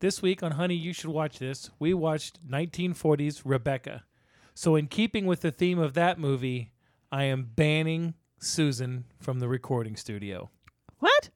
This week on Honey, You Should Watch This, we watched 1940s Rebecca. So, in keeping with the theme of that movie, I am banning Susan from the recording studio. What?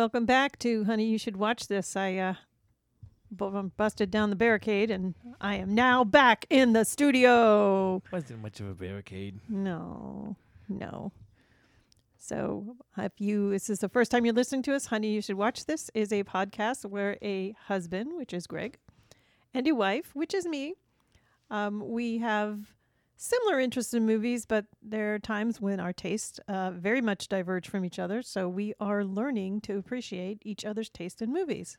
Welcome back to Honey. You should watch this. I uh, bu- busted down the barricade, and I am now back in the studio. Wasn't much of a barricade. No, no. So, if you this is the first time you're listening to us, honey, you should watch this. Is a podcast where a husband, which is Greg, and a wife, which is me, um, we have similar interests in movies, but there are times when our tastes uh, very much diverge from each other. So we are learning to appreciate each other's taste in movies.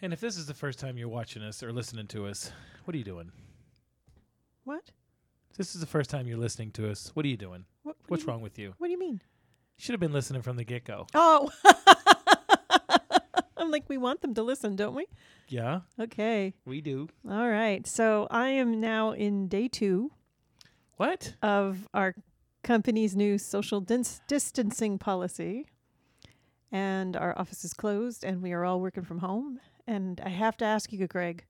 And if this is the first time you're watching us or listening to us, what are you doing? What? If this is the first time you're listening to us, what are you doing? What? what do What's you- wrong with you? What do you mean? Should have been listening from the get go. Oh. I'm like, we want them to listen, don't we? Yeah, Okay. we do. All right. So I am now in day two What? of our company's new social dis- distancing policy. And our office is closed and we are all working from home. And I have to ask you, Greg,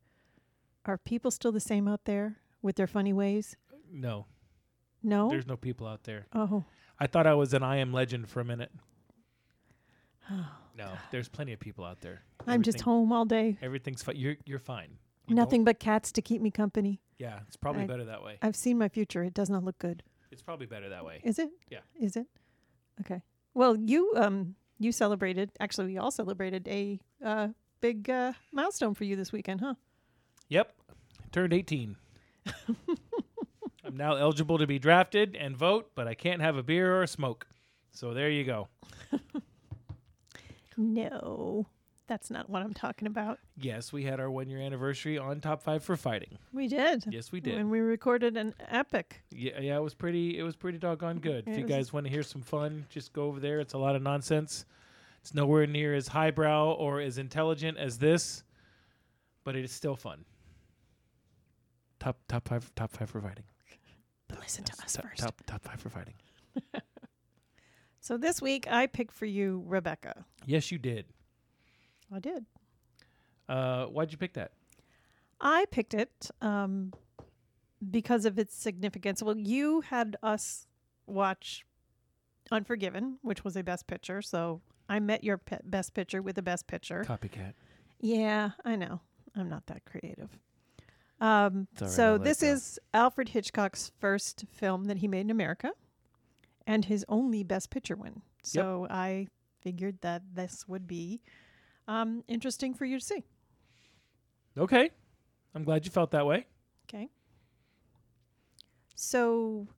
are people still the same out there with their funny ways? No, No? there's no people out there. oh. I thought I was an I am legend for a minute. Oh. No, there's plenty of people out there. I'm just home all day. Everything's fine. You're you're fine. Nothing but cats to keep me company. Yeah, it's probably I- better that way. I've seen my future. It does not look good. It's probably better that way. Is it? Yeah. Is it? Okay. Well, you um you celebrated. Actually, we all celebrated a uh, big uh, milestone for you this weekend, huh? Yep, turned 18. I'm now eligible to be drafted and vote, but I can't have a beer or a smoke. So there you go. No, that's not what I'm talking about. Yes, we had our one year anniversary on Top Five for Fighting. We did. Yes, we did. And we recorded an epic. Yeah, yeah, it was pretty. It was pretty doggone mm-hmm. good. If you guys want to hear some fun, just go over there. It's a lot of nonsense. It's nowhere near as highbrow or as intelligent as this, but it is still fun. Top top five top five for fighting. But listen to us top, first. Top top five for fighting. So this week I picked for you Rebecca. Yes, you did. I did. Uh, why'd you pick that? I picked it um, because of its significance. Well, you had us watch Unforgiven, which was a Best Picture. So I met your pe- Best Picture with a Best Picture. Copycat. Yeah, I know. I'm not that creative. Um, right, so this is Alfred Hitchcock's first film that he made in America, and his only Best Picture win. So I figured that this would be um, interesting for you to see. Okay, I'm glad you felt that way. Okay. So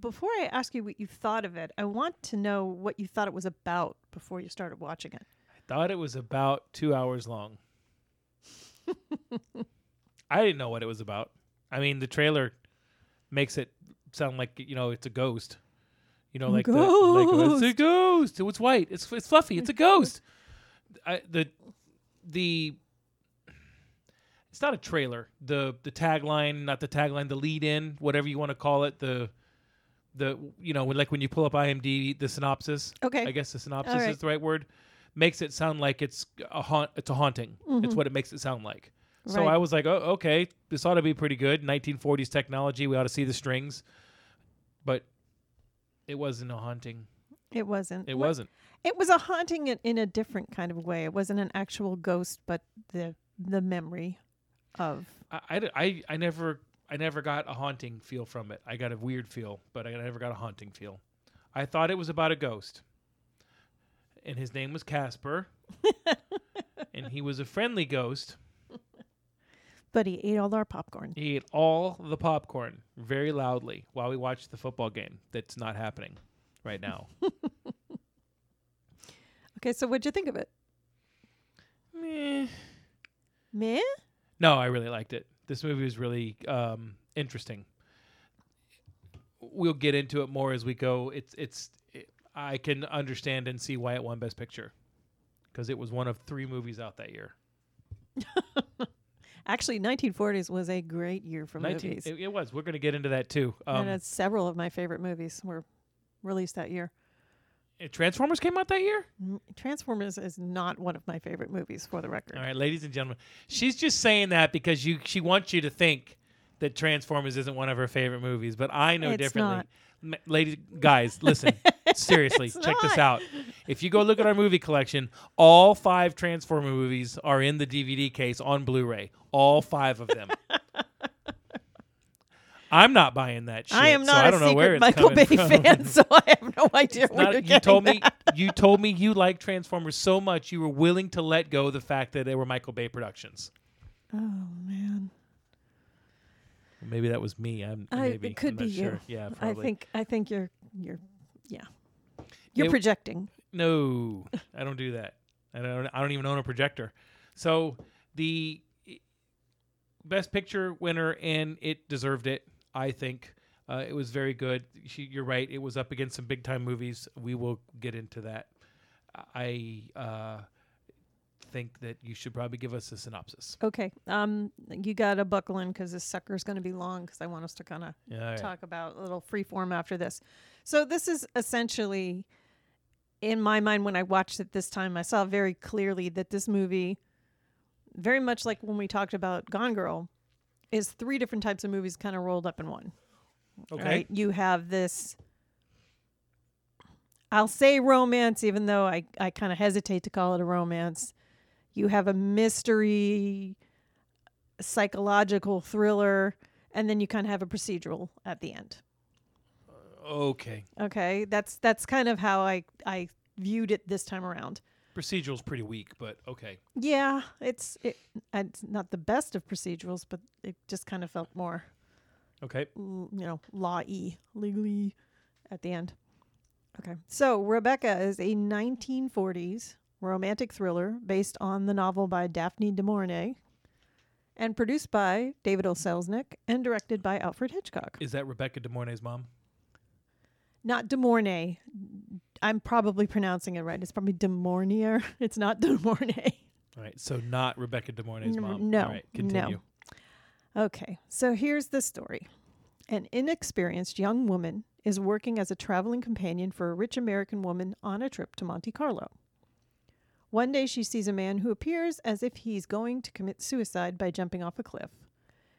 before I ask you what you thought of it, I want to know what you thought it was about before you started watching it. I thought it was about two hours long. I didn't know what it was about. I mean, the trailer makes it sound like you know it's a ghost. You know, like the like it's a ghost. It's white. It's it's fluffy. It's a ghost. I, the the it's not a trailer. The the tagline, not the tagline, the lead in, whatever you want to call it. The the you know when like when you pull up IMDb, the synopsis. Okay. I guess the synopsis right. is the right word. Makes it sound like it's a haunt. It's a haunting. It's what it makes it sound like. So Mm-hmm. Right. I was like, oh, okay, this ought to be pretty good. 1940s technology. We ought to see the strings, but it wasn't a haunting. It wasn't. It wasn't. It was a haunting in, in a different kind of way. It wasn't an actual ghost, but the the memory of. I, I, I, I never I never got a haunting feel from it. I got a weird feel, but I never got a haunting feel. I thought it was about a ghost, and his name was Casper, and he was a friendly ghost. but he ate all our popcorn. He ate all the popcorn very loudly while we watched the football game that's not happening right now. Okay, so what'd you think of it? Meh. Meh? No, I really liked it. This movie was really um, interesting. We'll get into it more as we go. It's it's it, I can understand and see why it won Best Picture because it was one of three movies out that year. Actually, 1940s was a great year for 19 movies. It, it was. We're going to get into that too. Um, and several of my favorite movies were released that year. uh, Transformers came out that year. Transformers is not one of my favorite movies, for the record. All right, ladies and gentlemen, she's just saying that because you she wants you to think that Transformers isn't one of her favorite movies, but I know It's differently. not. M- Ladies, guys, listen. seriously, check this out. If you go look at our movie collection, all five Transformer movies are in the DVD case on Blu-ray. All five of them. I'm not buying that shit. I am so not I a don't know where secret Michael Bay from. fan, so I have no idea It's where not- you're you getting told me that. you told me you liked Transformers so much you were willing to let go of the fact that they were Michael Bay productions. Oh man, Maybe that was me. I'm I, maybe it could I'm be not you. sure. Yeah, I think I think you're you're yeah you're It- projecting. no, I don't do that. I don't. I don't even own a projector. So the eh, best picture winner, and it deserved it. I think uh, it was very good. She, you're right. It was up against some big time movies. We will get into that. I uh, think that you should probably give us a synopsis. Okay, um, you got to buckle in because this sucker's going to be long because I want us to kind of Yeah, all right. talk about a little free form after this. So this is essentially, in my mind, when I watched it this time, I saw very clearly that this movie, very much like when we talked about Gone Girl, is three different types of movies kind of rolled up in one. Okay. Right? You have this. I'll say romance, even though I, I kind of hesitate to call it a romance. You have a mystery, psychological thriller, and then you kind of have a procedural at the end. Okay. Okay, that's that's kind of how I I viewed it this time around. Procedural's pretty weak, but okay. Yeah, it's it, it's not the best of procedurals, but it just kind of felt more Okay. l- you know, law y, legally at the end. Okay. So Rebecca is a 1940s romantic thriller based on the novel by Daphne du Maurier and produced by David O. Selznick and directed by Alfred Hitchcock. Is that Rebecca De Mornay's mom? Not de Mornay. I'm probably pronouncing it right. It's probably de Mornier. It's not de Mornay. All right. So not Rebecca De Mornay's N- mom. no, All right. Continue. Okay, so here's the story. An inexperienced young woman is working as a traveling companion for a rich American woman on a trip to Monte Carlo. One day she sees a man who appears as if he's going to commit suicide by jumping off a cliff.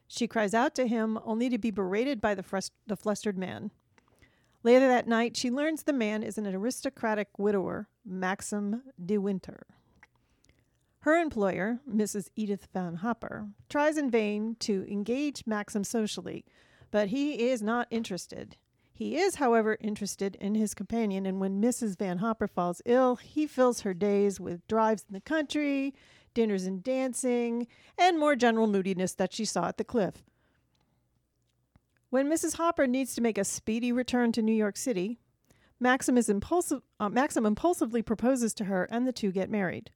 She cries out to him, only to be berated by the, frust- the flustered man. Later that night, she learns the man is an aristocratic widower, Maxim de Winter. Her employer, Mrs. Edith Van Hopper, tries in vain to engage Maxim socially, but he is not interested. He is, however, interested in his companion, and when Mrs. Van Hopper falls ill, he fills her days with drives in the country, dinners and dancing, and more general moodiness that she saw at the cliff. When Mrs. Hopper needs to make a speedy return to New York City, Maxim, is impulsive, uh, Maxim impulsively proposes to her, and the two get married.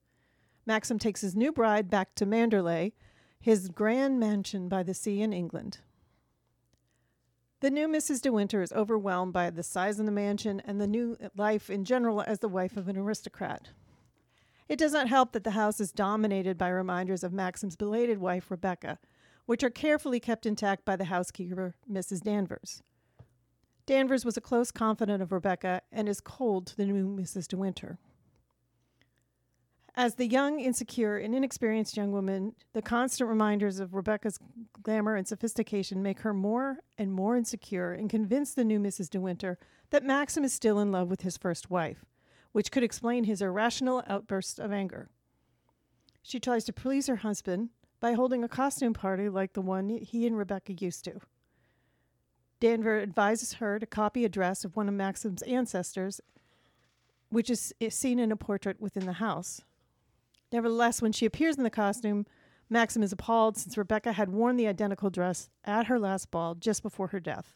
Maxim takes his new bride back to Manderley, his grand mansion by the sea in England. The new Mrs. De Winter is overwhelmed by the size of the mansion and the new life in general as the wife of an aristocrat. It does not help that the house is dominated by reminders of Maxim's belated wife, Rebecca, which are carefully kept intact by the housekeeper, Mrs. Danvers. Danvers was a close confidant of Rebecca and is cold to the new Mrs. De Winter. As the young, insecure, and inexperienced young woman, the constant reminders of Rebecca's glamour and sophistication make her more and more insecure and convince the new Mrs. De Winter that Maxim is still in love with his first wife, which could explain his irrational outbursts of anger. She tries to please her husband by holding a costume party like the one he and Rebecca used to. Danver advises her to copy a dress of one of Maxim's ancestors, which is, is seen in a portrait within the house. Nevertheless, when she appears in the costume, Maxim is appalled since Rebecca had worn the identical dress at her last ball just before her death.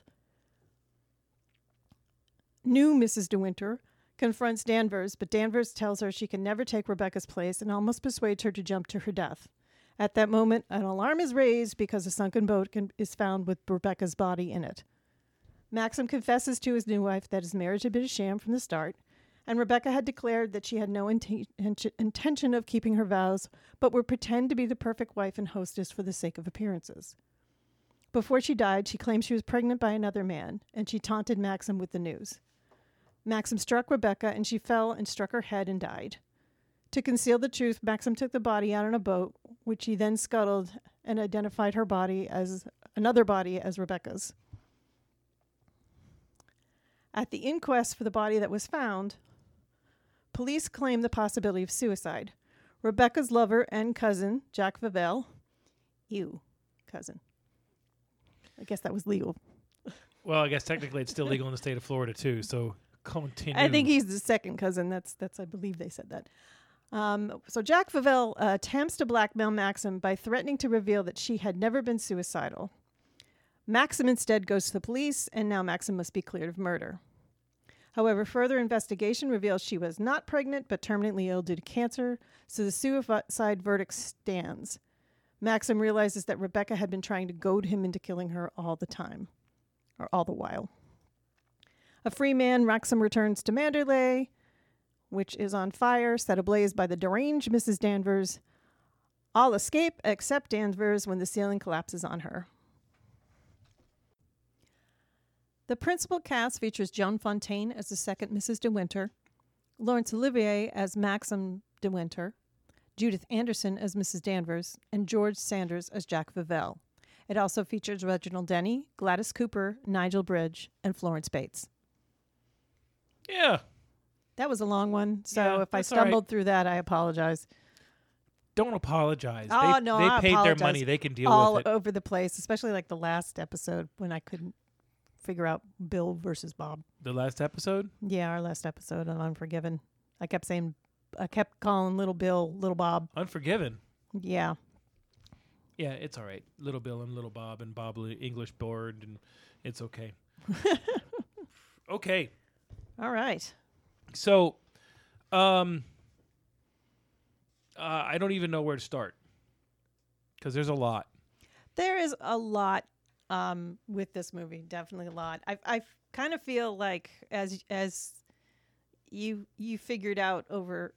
New Mrs. De Winter confronts Danvers, but Danvers tells her she can never take Rebecca's place and almost persuades her to jump to her death. At that moment, an alarm is raised because a sunken boat can, is found with Rebecca's body in it. Maxim confesses to his new wife that his marriage had been a sham from the start, and Rebecca had declared that she had no inten- intention of keeping her vows, but would pretend to be the perfect wife and hostess for the sake of appearances. Before she died, she claimed she was pregnant by another man, and she taunted Maxim with the news. Maxim struck Rebecca, and she fell and struck her head and died. To conceal the truth, Maxim took the body out on a boat, which he then scuttled and identified her body as another body as Rebecca's. At the inquest for the body that was found, police claimed the possibility of suicide. Rebecca's lover and cousin, Jack Favell, ew, cousin. I guess that was legal. Well, I guess technically it's still legal in the state of Florida too. So continue. I think he's the second cousin. That's that's I believe they said that. Um, so Jack Favell uh, attempts to blackmail Maxim by threatening to reveal that she had never been suicidal. Maxim instead goes to the police, and now Maxim must be cleared of murder. However, further investigation reveals she was not pregnant but terminally ill due to cancer, so the suicide verdict stands. Maxim realizes that Rebecca had been trying to goad him into killing her all the time, or all the while. A free man, Maxim returns to Manderley, which is on fire, set ablaze by the deranged Mrs. Danvers. All escape except Danvers when the ceiling collapses on her. The principal cast features Joan Fontaine as the second Mrs. De Winter, Laurence Olivier as Maxim De Winter, Judith Anderson as Mrs. Danvers, and George Sanders as Jack Favell. It also features Reginald Denny, Gladys Cooper, Nigel Bridge, and Florence Bates. Yeah. That was a long one, so Yeah, if I that's all right. stumbled through that, I apologize. Don't apologize. Oh, they, no, they I paid their apologize. money. They can deal All with it. All over the place, especially like the last episode when I couldn't figure out Bill versus Bob. The last episode. Yeah, our last episode on Unforgiven. I kept saying, I kept calling Little Bill Little Bob. Unforgiven. Yeah. Yeah, it's all right. Little Bill and Little Bob and Bob Li- English board, and it's okay. okay. All right. So, um, uh, I don't even know where to start because there's a lot. There is a lot um, with this movie. Definitely a lot. I I kind of feel like as as you you figured out over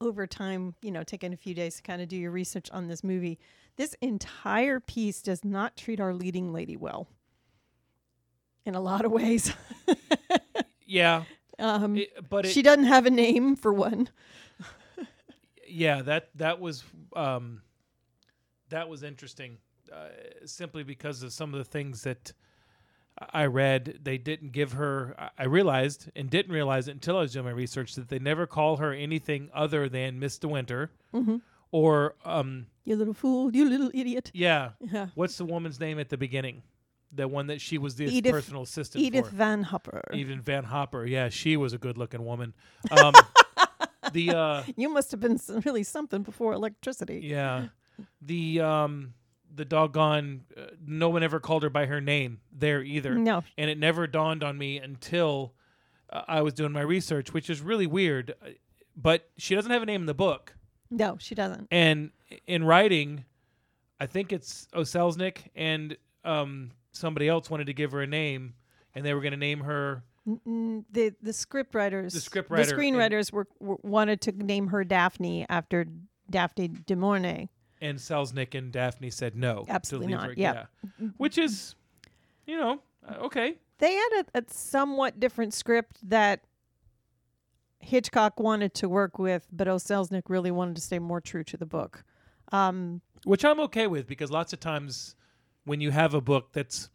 over time, you know, taking a few days to kind of do your research on this movie. This entire piece does not treat our leading lady well. In a lot of ways. Yeah, um, it- but it, she doesn't have a name for one. yeah that that was um, that was interesting. Uh, simply because of some of the things that I read, they didn't give her. I- realized and didn't realize it until I was doing my research that they never call her anything other than Miss De Winter Mm-hmm. or um, You little fool, you little idiot. yeah. Yeah. What's the woman's name at the beginning? The one that she was the Edith- personal assistant Edith for. Van Hopper. Even Van Hopper, yeah, she was a good-looking woman. Um, the uh, You must have been really something before electricity. yeah, the um, the doggone, uh, no one ever called her by her name there either, No. and it never dawned on me until uh, I was doing my research, which is really weird. Uh, But she doesn't have a name in the book, No, she doesn't. and in writing, I think it's O. Selznick and um, somebody else wanted to give her a name, and they were going to name her. Mm, The the script writers, The script the writer and- screenwriters were, were wanted to name her Daphne after Daphne de Mornay. And Selznick and Daphne said no. Absolutely not, her- yeah. Which is, you know, uh, okay. They had a, a somewhat different script that Hitchcock wanted to work with, but O. Selznick really wanted to stay more true to the book. Um, Which I'm okay with because lots of times when you have a book that's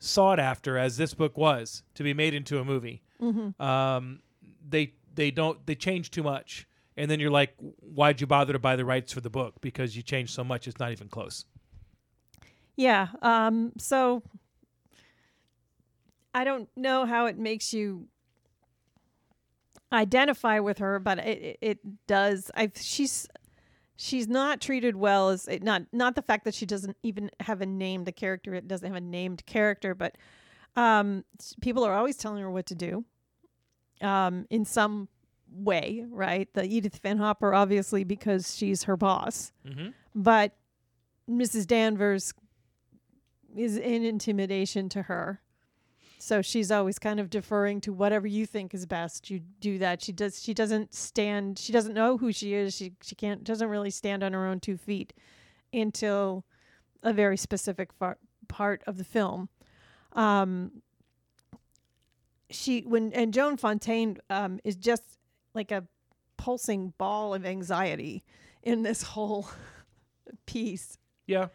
sought after, as this book was, to be made into a movie, Mm-hmm. um, they they don't they change too much, and then you're like, why'd you bother to buy the rights for the book? Because you changed so much, it's not even close. Yeah. Um, so I don't know how it makes you identify with her, but it, it, it does. I she's she's not treated well as it- not not the fact that she doesn't even have a named character. It doesn't have a named character, but um, people are always telling her what to do. Um, in some way, right? The Edith Van Hopper, obviously, because she's her boss, Mm-hmm. but Mrs. Danvers is an intimidation to her. So she's always kind of deferring to whatever you think is best. You do that. She does. She doesn't stand. She doesn't know who she is. She she can't. Doesn't really stand on her own two feet until a very specific far, part of the film. Um, she when and Joan Fontaine um, is just like a pulsing ball of anxiety in this whole piece. Yeah.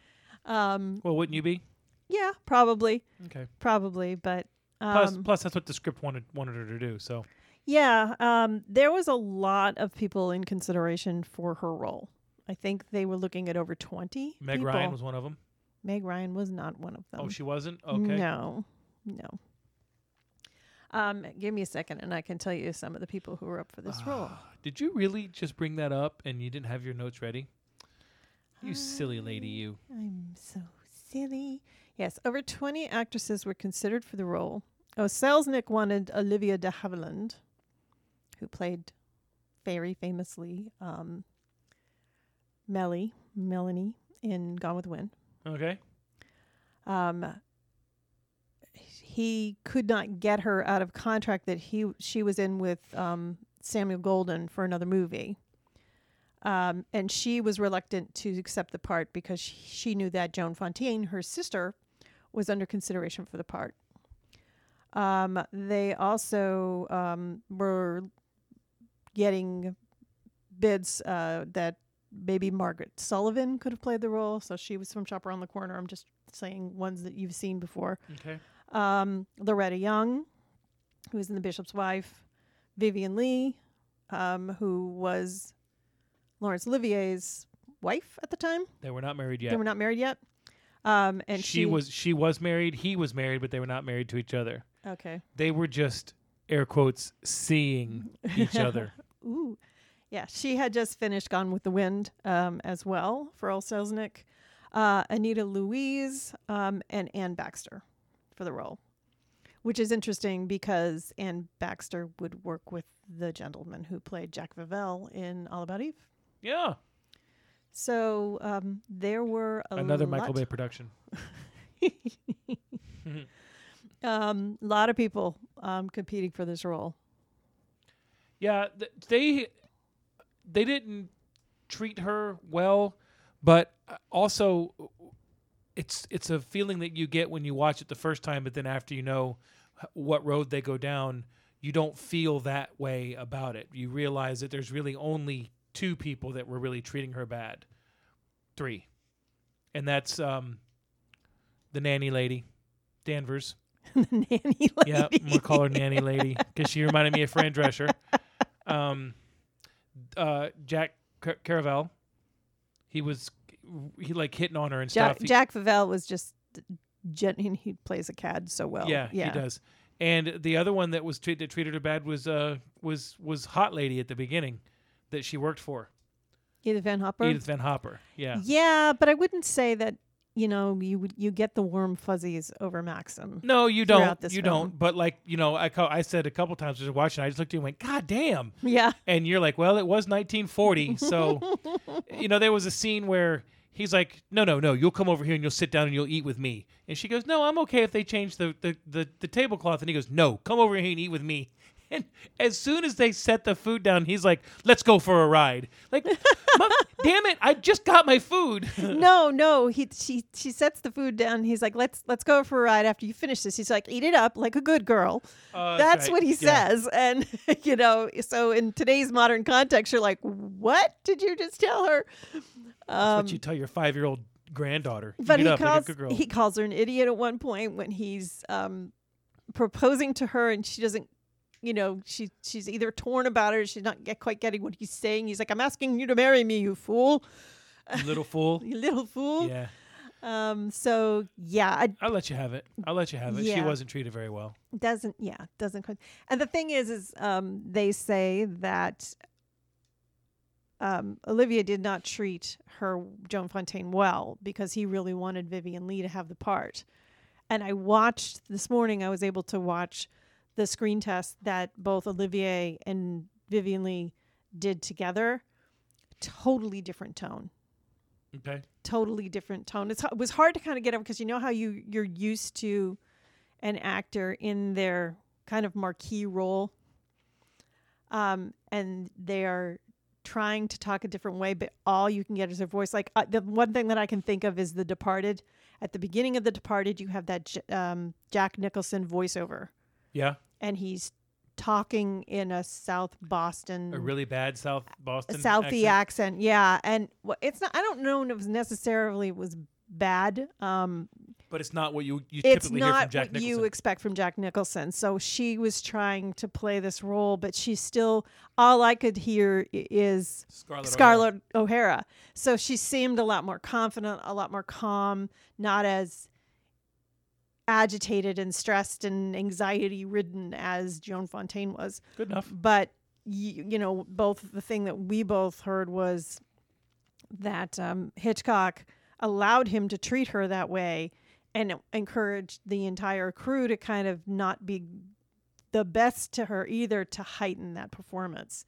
Um, Well, wouldn't you be? yeah, probably, Okay. probably, but Plus, um, plus that's what the script wanted wanted her to do. So yeah, um, there was a lot of people in consideration for her role. I think they were looking at over twenty. Meg people. Ryan was one of them. Meg Ryan was not one of them. Oh, she wasn't. Okay. No, no. Um, give me a second, and I can tell you some of the people who were up for this role. Ah, Did you really just bring that up and you didn't have your notes ready? You silly lady, Uh, you. I'm so silly. Yes, over 20 actresses were considered for the role. Oh, Selznick wanted Olivia de Havilland, who played very famously um, Melly, Melanie in Gone with the Wind. Okay. Um, he could not get her out of contract that he she was in with um, Samuel Goldwyn for another movie. Um, and she was reluctant to accept the part because she, she knew that Joan Fontaine, her sister, was under consideration for the part. Um, they also um, were getting bids uh, that maybe Margaret Sullavan could have played the role. So she was from Shop Around the Corner. I'm just saying ones that you've seen before. Okay. Um, Loretta Young, who was in The Bishop's Wife, Vivien Leigh, um, who was Laurence Olivier's wife at the time. They were not married yet. They were not married yet. Um, and she, she was she was married. He was married, but they were not married to each other. okay. They were just air quotes seeing each other. Ooh, yeah. She had just finished Gone with the Wind um, as well for Earl Selznick, uh, Anita Louise, um, and Anne Baxter for the role, which is interesting because Anne Baxter would work with the gentleman who played Jack Favell in All About Eve. Yeah. So um, there were a Another Michael Bay production. um, lot of people um, competing for this role. Yeah, th- they they didn't treat her well, but uh, also it's it's a feeling that you get when you watch it the first time, but then after you know what road they go down, you don't feel that way about it. You realize that there's really only two people that were really treating her bad, three, and that's um, the nanny lady, Danvers. the nanny lady. Yeah, we'll call her nanny lady because she reminded me of Fran Drescher. Um, uh, Jack Car- Caravel, he was he like hitting on her and Jack, stuff. He- Jack Favell was just gen- he- he plays a cad so well. yeah, yeah. he does. And the other one that was treat- that treated her bad was uh was was Hot Lady at the beginning that she worked for Edith Van Hopper. Edith Van Hopper. Yeah, Yeah, but I wouldn't say that. You know, you would you get the warm fuzzies over Maxim. no, you don't. You film. don't. But like you know, I I said a couple times as was watching, I just looked at you and went, God damn. Yeah, and you're like, well, it was 1940, so you know there was a scene where he's like, no, no, no, you'll come over here and you'll sit down and you'll eat with me, and she goes, no, I'm okay if they change the the the, the tablecloth, and he goes, no, come over here and eat with me. And as soon as they set the food down, he's like, "Let's go for a ride." Like, damn it, I just got my food. no, no. He she she sets the food down. He's like, let's let's go for a ride after you finish this. He's like, eat it up like a good girl. Uh, That's right. what he Yeah. says. And you know, so in today's modern context, you're like, what did you just tell her? That's Um, what you tell your five-year-old granddaughter. but Eat he up like a calls good girl. he calls her an idiot at one point when he's um, proposing to her and she doesn't you know she she's either torn about it or she's not get, quite getting what he's saying he's like i'm asking you to marry me you fool little fool. you little fool Yeah, um so yeah I, I'll let you have it. I'll let you have it. She wasn't treated very well. doesn't yeah doesn't quite and the thing is is um they say that um, Olivier did not treat her Joan Fontaine well because he really wanted Vivien Leigh to have the part. And I watched this morning. I was able to watch the screen test that both Olivier and Vivien Leigh did together. Totally different tone. Okay. Totally different tone. It's, it was hard to kind of get over because you know how you you're used to an actor in their kind of marquee role, um, and they are trying to talk a different way, but all you can get is their voice. Like uh, the one thing that I can think of is The Departed. At the beginning of The Departed, you have that J- um, Jack Nicholson voiceover, Yeah. And he's talking in a South Boston, A really bad South Boston Southie accent. accent. Yeah, and it's not. I don't know if it was necessarily was bad. Um, but it's not what you you typically hear from Jack Nicholson. you expect from Jack Nicholson. So she was trying to play this role, but she's still. All I could hear is Scarlett. O'Hara. Scarlett O'Hara. So she seemed a lot more confident, a lot more calm, not as agitated and stressed and anxiety ridden as Joan Fontaine was. Good enough. But you, you know, both the thing that we both heard was that um, Hitchcock allowed him to treat her that way and encouraged the entire crew to kind of not be the best to her either to heighten that performance.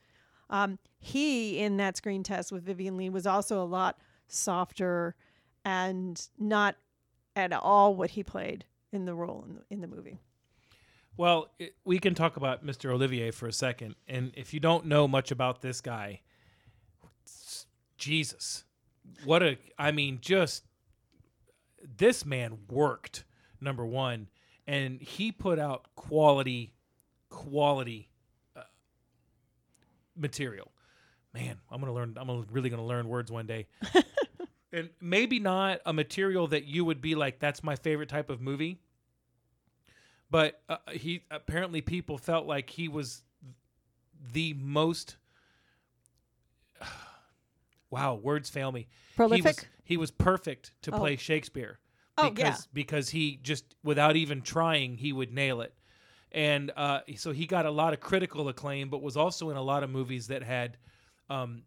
Um, he, in that screen test with Vivien Leigh, was also a lot softer and not at all what he played in the role in the, in the movie. Well, it, we can talk about Mr. Olivier for a second. And if you don't know much about this guy, Jesus, what a, I mean, just this man worked, number one, and he put out quality, quality uh, material. Man, I'm gonna learn. I'm really gonna learn words one day, and maybe not a material that you would be like, "That's my favorite type of movie." But uh, he apparently people felt like he was the most. wow, words fail me. He was, Prolific. he was perfect to Oh. play Shakespeare Oh, because yeah. because he just without even trying he would nail it and uh, so he got a lot of critical acclaim but was also in a lot of movies that had um,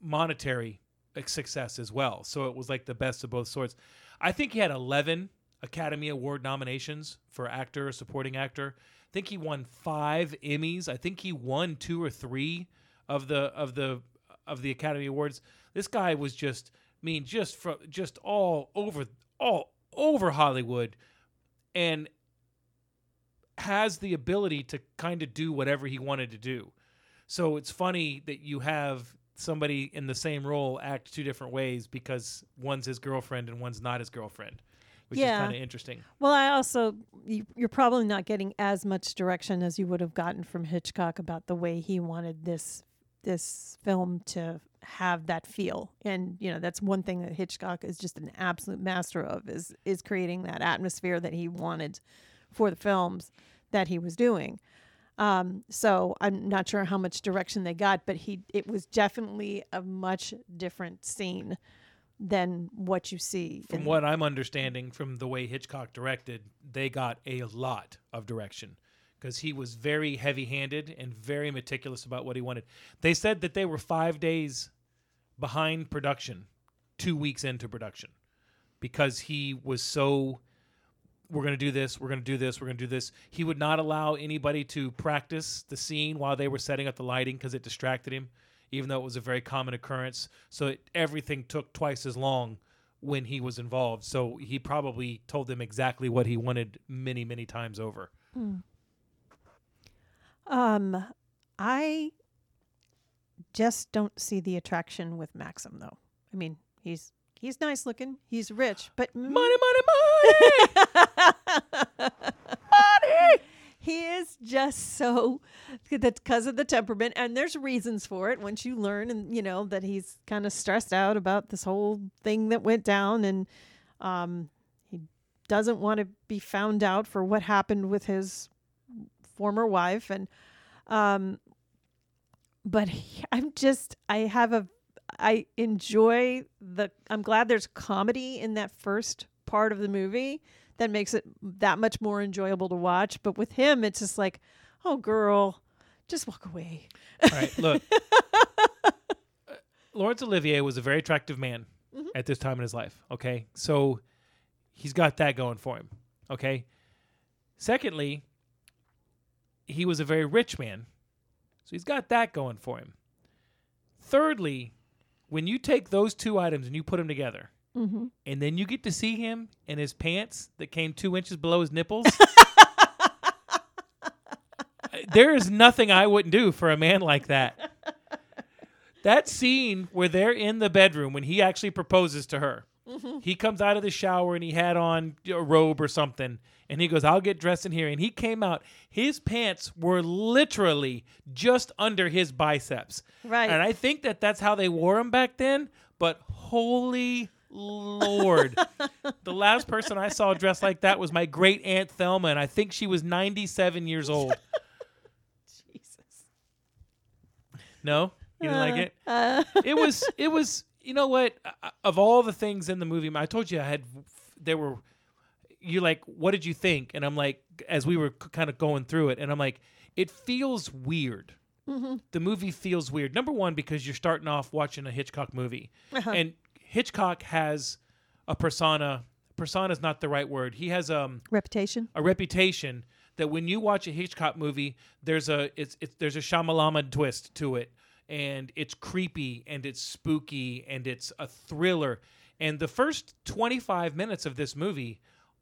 monetary success as well. So it was like the best of both sorts. I think he had 11 academy award nominations for actor supporting actor. I think he won five emmys. I think he won two or three of the of the of the academy awards. This guy was just I mean just from just all over all over Hollywood and has the ability to kind of do whatever he wanted to do. So it's funny that you have somebody in the same role act two different ways because one's his girlfriend and one's not his girlfriend, which Yeah. is kind of interesting. Well, I also you, you're probably not getting as much direction as you would have gotten from Hitchcock about the way he wanted this this film to have that feel. And you know, that's one thing that Hitchcock is just an absolute master of is is creating that atmosphere that he wanted for the films that he was doing. Um, so I'm not sure how much direction they got, but he it was definitely a much different scene than what you see. From what I'm understanding from the way Hitchcock directed, they got a lot of direction because he was very heavy-handed and very meticulous about what he wanted. They said that they were 5 days behind production, 2 weeks into production because he was so we're going to do this, we're going to do this, we're going to do this. He would not allow anybody to practice the scene while they were setting up the lighting because it distracted him, even though it was a very common occurrence. So it, everything took twice as long when he was involved. So he probably told them exactly what he wanted many, many times over. Um, I just don't see the attraction with Maxim, though. I mean, he's he's nice looking, he's rich, but Money, money, money! money. he is just so that's because of the temperament, and there's reasons for it. Once you learn, and you know that he's kind of stressed out about this whole thing that went down, and um, he doesn't want to be found out for what happened with his former wife, and um, but he- I'm just I have a I enjoy the I'm glad there's comedy in that first part of the movie that makes it that much more enjoyable to watch. But with him, it's just like, oh girl, just walk away. All right, look. Laurence Olivier was a very attractive man Mhm. at this time in his life. Okay, so he's got that going for him. Okay. Secondly, he was a very rich man, so he's got that going for him. Thirdly, when you take those two items and you put them together, Mm-hmm. and then you get to see him in his pants that came two inches below his nipples. there is nothing I wouldn't do for a man like that. That scene where they're in the bedroom when he actually proposes to her. He comes out of the shower and he had on a robe or something. And he goes, I'll get dressed in here. And he came out. His pants were literally just under his biceps. Right. And I think that that's how they wore them back then. But holy Lord. the last person I saw dressed like that was my great Aunt Thelma. And I think she was 97 years old. Jesus. No? You didn't like it? Uh, it was it was you know what? Uh, of all the things in the movie i told you i had there were you're like what did you think? And i'm like as we were kind of going through it and i'm like it feels weird. Mhm. the movie feels weird. Number one because you're starting off watching a hitchcock movie. Uh-huh. and hitchcock has a persona. Persona is not the right word. He has um Reputation. a reputation that when you watch a Hitchcock movie, there's a it's, it's there's a Shyamalama twist to it, and it's creepy and it's spooky and it's a thriller. And the first 25 minutes of this movie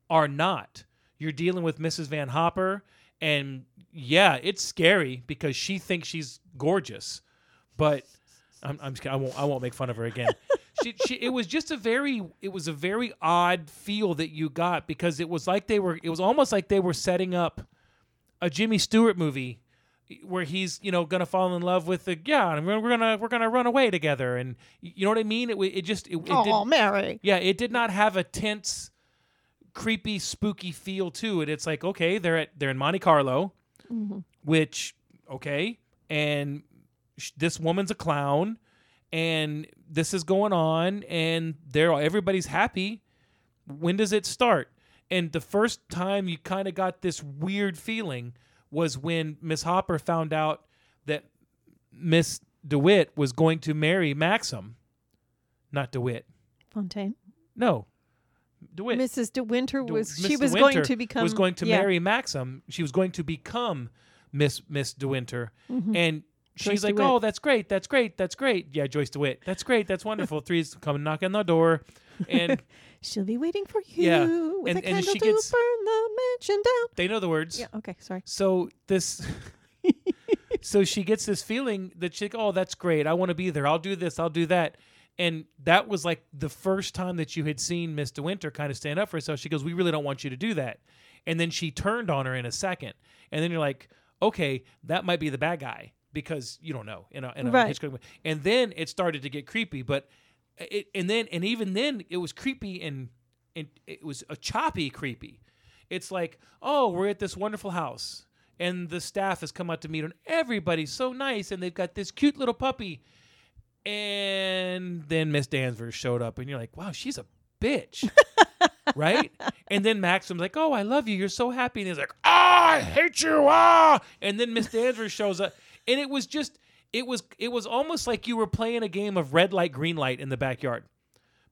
are not. You're dealing with Mrs. Van Hopper, and yeah, it's scary because she thinks she's gorgeous, but I'm, I'm just. I won't I won't make fun of her again. she, she it was just a very it was a very odd feel that you got because it was like they were it was almost like they were setting up a Jimmy Stewart movie where he's you know gonna fall in love with the yeah and we're we're gonna we're gonna run away together. And you know what I mean? It it just it, it oh, did, Mary. yeah it did not have a tense creepy spooky feel to it. It's like okay they're at they're in Monte Carlo Mm-hmm. which okay and sh- this woman's a clown and this is going on and they're everybody's happy. When does it start? And the first time you kind of got this weird feeling was when miss hopper found out that miss dewitt was going to marry maxim not dewitt Fontaine. no dewitt Mrs. De Winter De- was Miss she was going to become was going to yeah. marry Maxim. She was going to become Miss Miss De Winter, Mhm. and Joyce she's like, DeWitt. "Oh, that's great, that's great, that's great." Yeah, Joyce DeWitt, that's great, that's wonderful. Three's come and knock on the door, and She'll be waiting for you Yeah, with and- a and candle she to gets- burn the mansion down. they know the words. Yeah. Okay. Sorry. So this, so she gets this feeling that she, oh, that's great. I want to be there. I'll do this. I'll do that. And that was like the first time that you had seen Miss De Winter kind of stand up for herself. She goes, "We really don't want you to do that." And then she turned on her in a second. And then you're like, "Okay, that might be the bad guy because you don't know." In a, in a Right. Hitchcock. And then it started to get creepy. But it, and then and even then it was creepy and and it was a choppy creepy. It's like, oh, we're at this wonderful house, and the staff has come out to meet and everybody's so nice, and they've got this cute little puppy. And then Miss Danvers showed up, and you're like, wow, she's a bitch. right? And then Maxim's like, oh, I love you. You're so happy. And he's like, ah, I hate you. Ah. And then Miss Danvers shows up. And it was just, it was, it was almost like you were playing a game of red light, green light in the backyard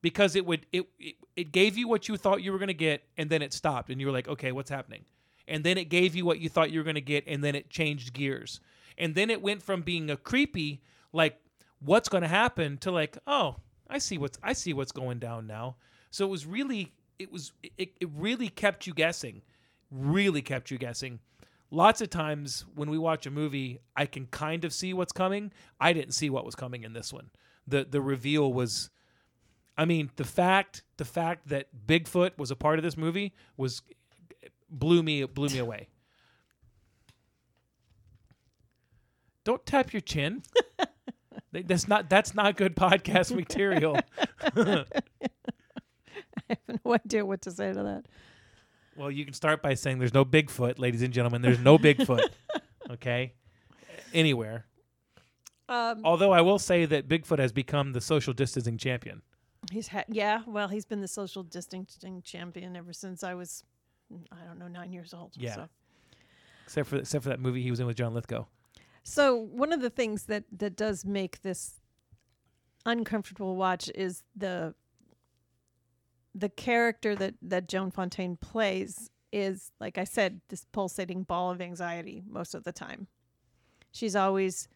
because it would it it, it gave you what you thought you were going to get and then it stopped and you were like okay what's happening? And then it gave you what you thought you were going to get and then it changed gears. And then it went from being a creepy like what's going to happen to like oh i see what's i see what's going down now. So it was really it was it, it really kept you guessing really kept you guessing lots of times when we watch a movie i can kind of see what's coming i didn't see what was coming in this one the the reveal was I mean, the fact the fact that Bigfoot was a part of this movie was blew me blew me away. Don't tap your chin. That's not that's not good podcast material. I have no idea what to say to that. Well, you can start by saying there's no Bigfoot, ladies and gentlemen. There's no Bigfoot. Okay? Anywhere. Um, Although I will say that Bigfoot has become the social distancing champion. he's had yeah. Well, he's been the social distancing champion ever since I was, I don't know, nine years old. Yeah. So. Except for except for that movie he was in with John Lithgow. So one of the things that that does make this uncomfortable watch is the the character that that Joan Fontaine plays is like I said this pulsating ball of anxiety most of the time. She's always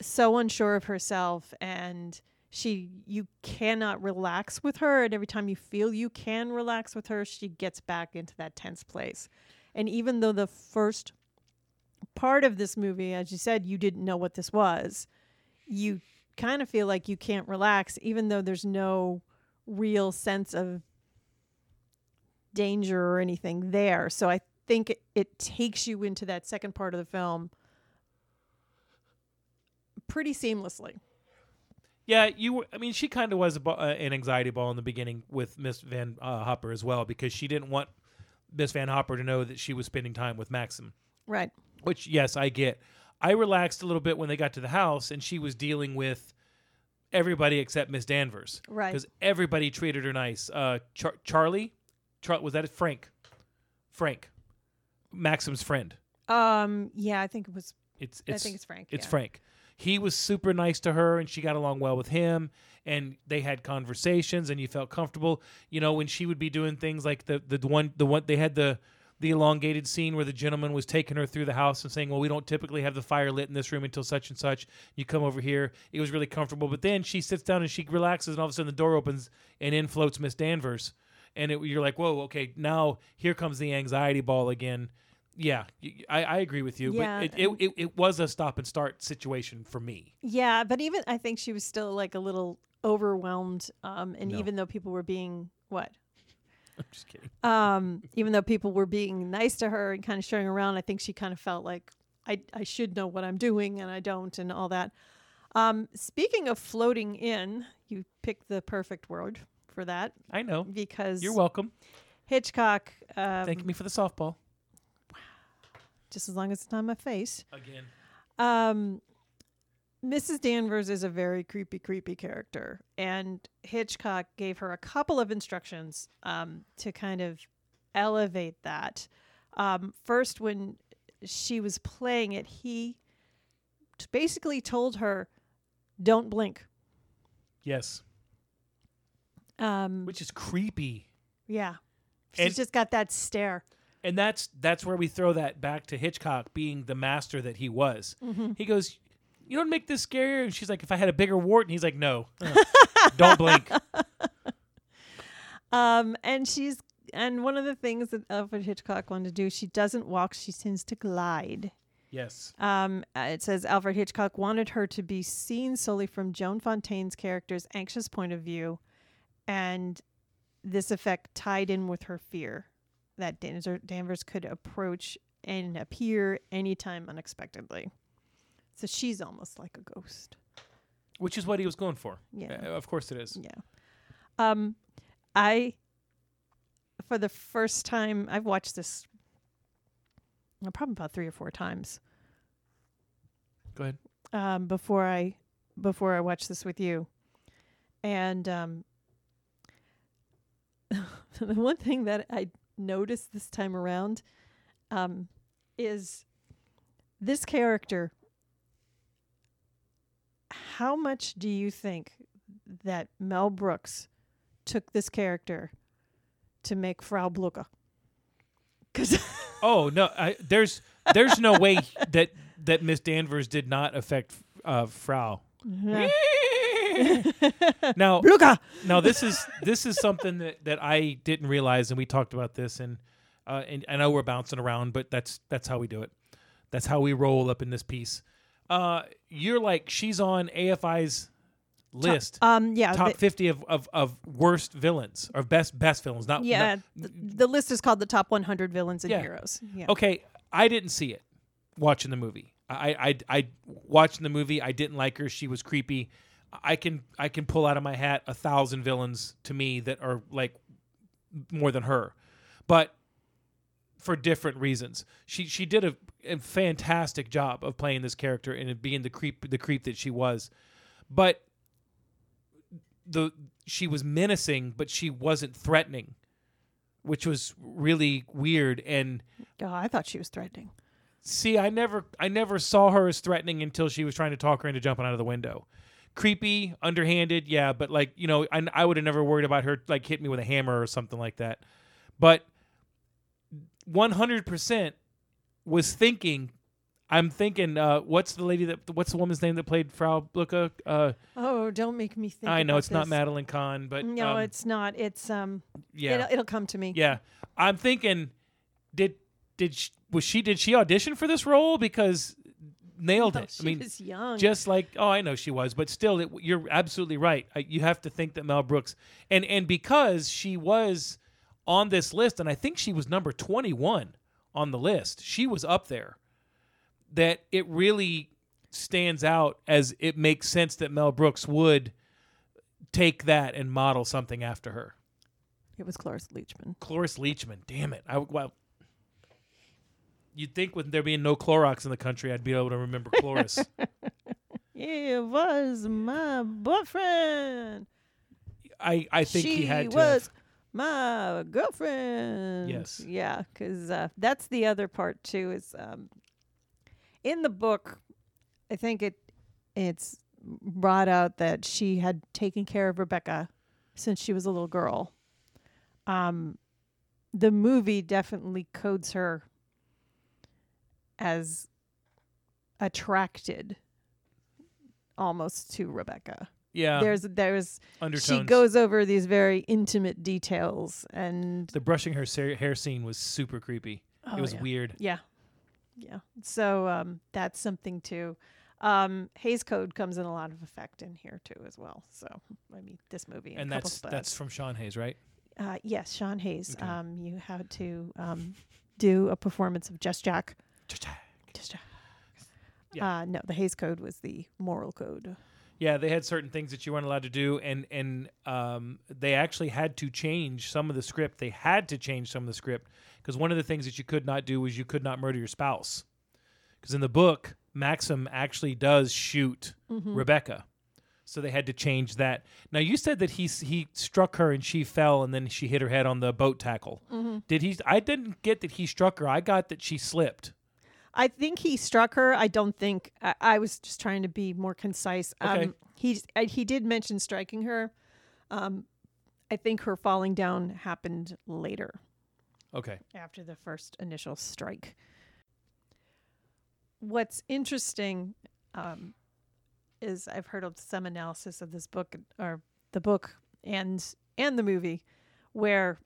so unsure of herself and she you cannot relax with her and every time you feel you can relax with her she gets back into that tense place. And even though the first part of this movie as you said you didn't know what this was, you kind of feel like you can't relax even though there's no real sense of danger or anything there. So I think it, it takes you into that second part of the film pretty seamlessly. Yeah, you. Were, I mean, she kind of was a, uh, an anxiety ball in the beginning with Miss Van uh, Hopper as well because she didn't want Miss Van Hopper to know that she was spending time with Maxim. Right. Which, yes, I get. I relaxed a little bit when they got to the house and she was dealing with everybody except Miss Danvers. Right. Because everybody treated her nice. Uh, Char- Charlie, Char- was that? Frank? Frank, Maxim's friend. Um. Yeah, I think it was. It's, it's I think it's Frank. It's yeah. Frank. He was super nice to her, and she got along well with him. And they had conversations, and you felt comfortable. You know, when she would be doing things like the the one the one they had the the elongated scene where the gentleman was taking her through the house and saying, "Well, we don't typically have the fire lit in this room until such and such. You come over here." It was really comfortable. But then she sits down and she relaxes, and all of a sudden the door opens, and in floats Miss Danvers, and it, you're like, "Whoa, okay, now here comes the anxiety ball again." Yeah, I agree with you. Yeah, but it, it, it, it was a stop and start situation for me. Yeah, but even I think she was still like a little overwhelmed. Um, and No. even though people were being what, I'm just kidding. um, even though people were being nice to her and kind of showing around, I think she kind of felt like I I should know what I'm doing and I don't and all that. Um, speaking of floating in, you picked the perfect word for that I know. because You're welcome. Hitchcock. Um, Thank me for the softball. Wow. Just as long as it's not my face. Again. Um, Mrs. Danvers is a very creepy, creepy character, and Hitchcock gave her a couple of instructions um, to kind of elevate that. Um, first, when she was playing it, he t- basically told her, "Don't blink." Yes. Um, Which is creepy. yeah, she's and- just got that stare. And that's that's where we throw that back to Hitchcock being the master that he was. Mm-hmm. He goes, "You don't make this scarier." And she's like, "If I had a bigger wart," and he's like, "No, Uh, don't blink." Um, and she's and one of the things that Alfred Hitchcock wanted to do, she doesn't walk; she tends to glide. Yes. Um, uh, it says Alfred Hitchcock wanted her to be seen solely from Joan Fontaine's character's anxious point of view, and this effect tied in with her fear that Danvers, Danvers could approach and appear anytime unexpectedly. So she's almost like a ghost. Which is what he was going for. Yeah. Uh, of course it is. Yeah. Um, I, for the first time, I've watched this uh, probably about three or four times. Go ahead. um, before I before I watched this with you, and um, the one thing that I noticed this time around um, is this character. How much do you think that Mel Brooks took this character to make Frau Blucher? Because Oh no, I, there's there's no way that that Miss Danvers did not affect uh, Frau. now, Blucher. now this is this is something that, that I didn't realize, and we talked about this, and uh, and I know we're bouncing around, but that's that's how we do it. That's how we roll up in this piece. Uh, you're like she's on AFI's list, Um, yeah, top the- fifty of, of, of worst villains or best best villains. Not Yeah, not- the, the list is called the top 100 villains and Yeah. heroes. Yeah. Okay, I didn't see it watching the movie. I, I I watching the movie. I didn't like her. She was creepy. I can I can pull out of my hat a thousand villains to me that are like more than her, but for different reasons. She she did a, a fantastic job of playing this character and being the creep the creep that she was, but the she was menacing, but she wasn't threatening, which was really weird and. Oh, I thought she was threatening. See, I never I never saw her as threatening until she was trying to talk her into jumping out of the window. creepy, underhanded, yeah. But like you know, I, I would have never worried about her like hit me with a hammer or something like that. But one hundred percent was thinking. I'm thinking, uh, what's the lady that? What's the woman's name that played Frau Blucher? Uh, Oh, don't make me think. I know it's not. Madeline Kahn, but No, um, it's not. It's um. yeah, It'll, it'll come to me. yeah. I'm thinking, did did she, was she did she audition for this role because nailed it? she I mean, was young. just like oh, I know she was, but still, it, you're absolutely right. Uh, You have to think that Mel Brooks and and because she was on this list, and I think she was number 21 on the list. She was up there. That it really stands out as it makes sense that Mel Brooks would take that and model something after her. it was Cloris Leachman. Cloris Leachman. Damn it. I well You'd think with there being no Clorox in the country, I'd be able to remember Cloris. It was my boyfriend. I, I think she he had to. was have- my girlfriend. Yes. Yeah, because uh, that's the other part too. Is um, in the book, I think it it's brought out that she had taken care of Rebecca since she was a little girl. Um, the movie definitely codes her as attracted almost to Rebecca. Yeah, there's there's undertones. she goes over these very intimate details and the brushing her sa- hair scene was super creepy. Oh, it was yeah. weird. yeah yeah so um that's something too um Hays Code comes in a lot of effect in here too as well so I mean this movie And a that's that's from Sean Hayes, right? uh yes Sean Hayes Okay. um you had to um do a performance of Just Jack Just Jack Yeah. uh no the Hays Code was the moral code Yeah, they had certain things that you weren't allowed to do, and and um, they actually had to change some of the script. They had to change some of the script because one of the things that you could not do was you could not murder your spouse. Because in the book, Maxim actually does shoot Mm-hmm. Rebecca, so they had to change that. Now you said that he he struck her and she fell, and then she hit her head on the boat tackle. Mm-hmm. Did he? I didn't get that he struck her. I got that she slipped. I think he struck her. I don't think I, I was just trying to be more concise. Okay. Um, he uh, he did mention striking her. Um, I think her falling down happened later Okay. after the first initial strike. What's interesting um, is I've heard of some analysis of this book or the book and and the movie where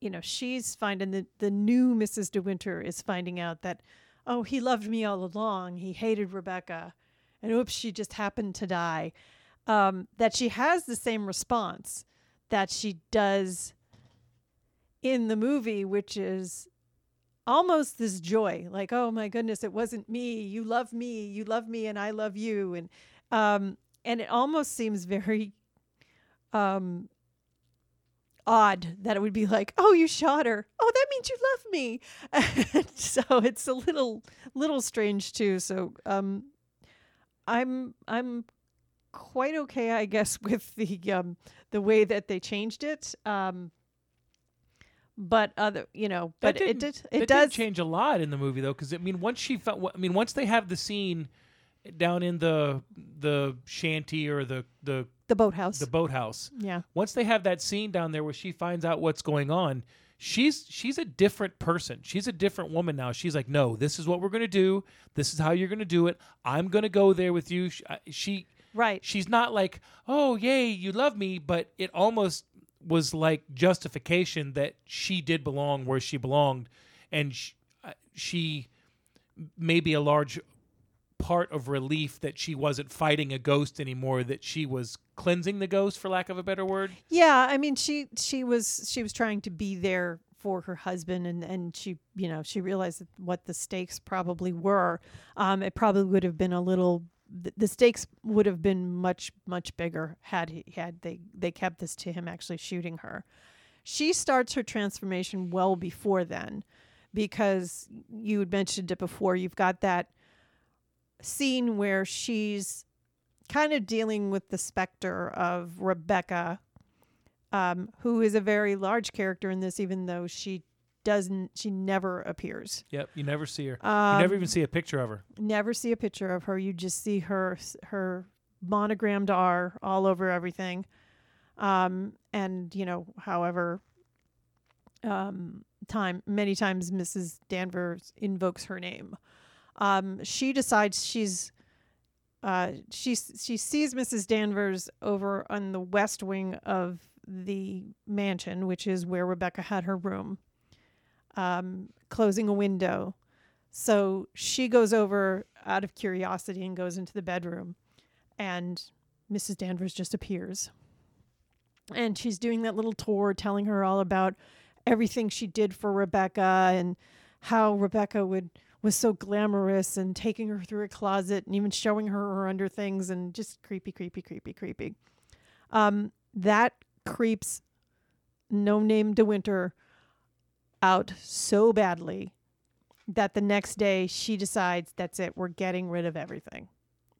you know she's finding the the new Mrs. De Winter is finding out that oh he loved me all along. He hated Rebecca. And oops she just happened to die. Um, that she has the same response that she does in the movie which is almost this joy. Like oh my goodness it wasn't me. You love me. You love me and I love you. And um and it almost seems very um odd that it would be like oh you shot her. Oh that means you love me. So it's a little little strange too. So um i'm i'm quite okay i guess with the um the way that they changed it. Um but other you know but it did it does change a lot in the movie though, because I mean, once she felt, I mean, once they have the scene down in the the shanty or the the the boathouse the boathouse, yeah once they have that scene down there where she finds out what's going on, she's she's a different person. She's a different woman now. She's like, no, this is what we're gonna do. This is how you're gonna do it. I'm gonna go there with you. She, she right she's not like, oh yay, you love me, but it almost was like justification that she did belong where she belonged, and sh- uh, she maybe a large part of relief that she wasn't fighting a ghost anymore, that she was cleansing the ghost, for lack of a better word. Yeah, I mean she she was she was trying to be there for her husband and and she you know she realized what the stakes probably were. Um, it probably would have been a little the, stakes would have been much much bigger had he had they they kept this to him actually shooting her. She starts her transformation well before then because you had mentioned it before. You've got that scene where she's kind of dealing with the specter of Rebecca, um, who is a very large character in this, even though she doesn't, she never appears. Yep, you never see her. Um, you never even see a picture of her. never see a picture of her. You just see her her monogrammed R all over everything. Um, and you know, however, um, time many times Mrs. Danvers invokes her name. Um, she decides she's uh, she she sees Mrs. Danvers over on the west wing of the mansion, which is where Rebecca had her room, um, closing a window. So she goes over out of curiosity and goes into the bedroom, and Mrs. Danvers just appears. And she's doing that little tour, telling her all about everything she did for Rebecca and how Rebecca would was so glamorous and taking her through a closet and even showing her her under things and just creepy, creepy, creepy, creepy. Um, that creeps no name De Winter out so badly that the next day she decides that's it we're getting rid of everything.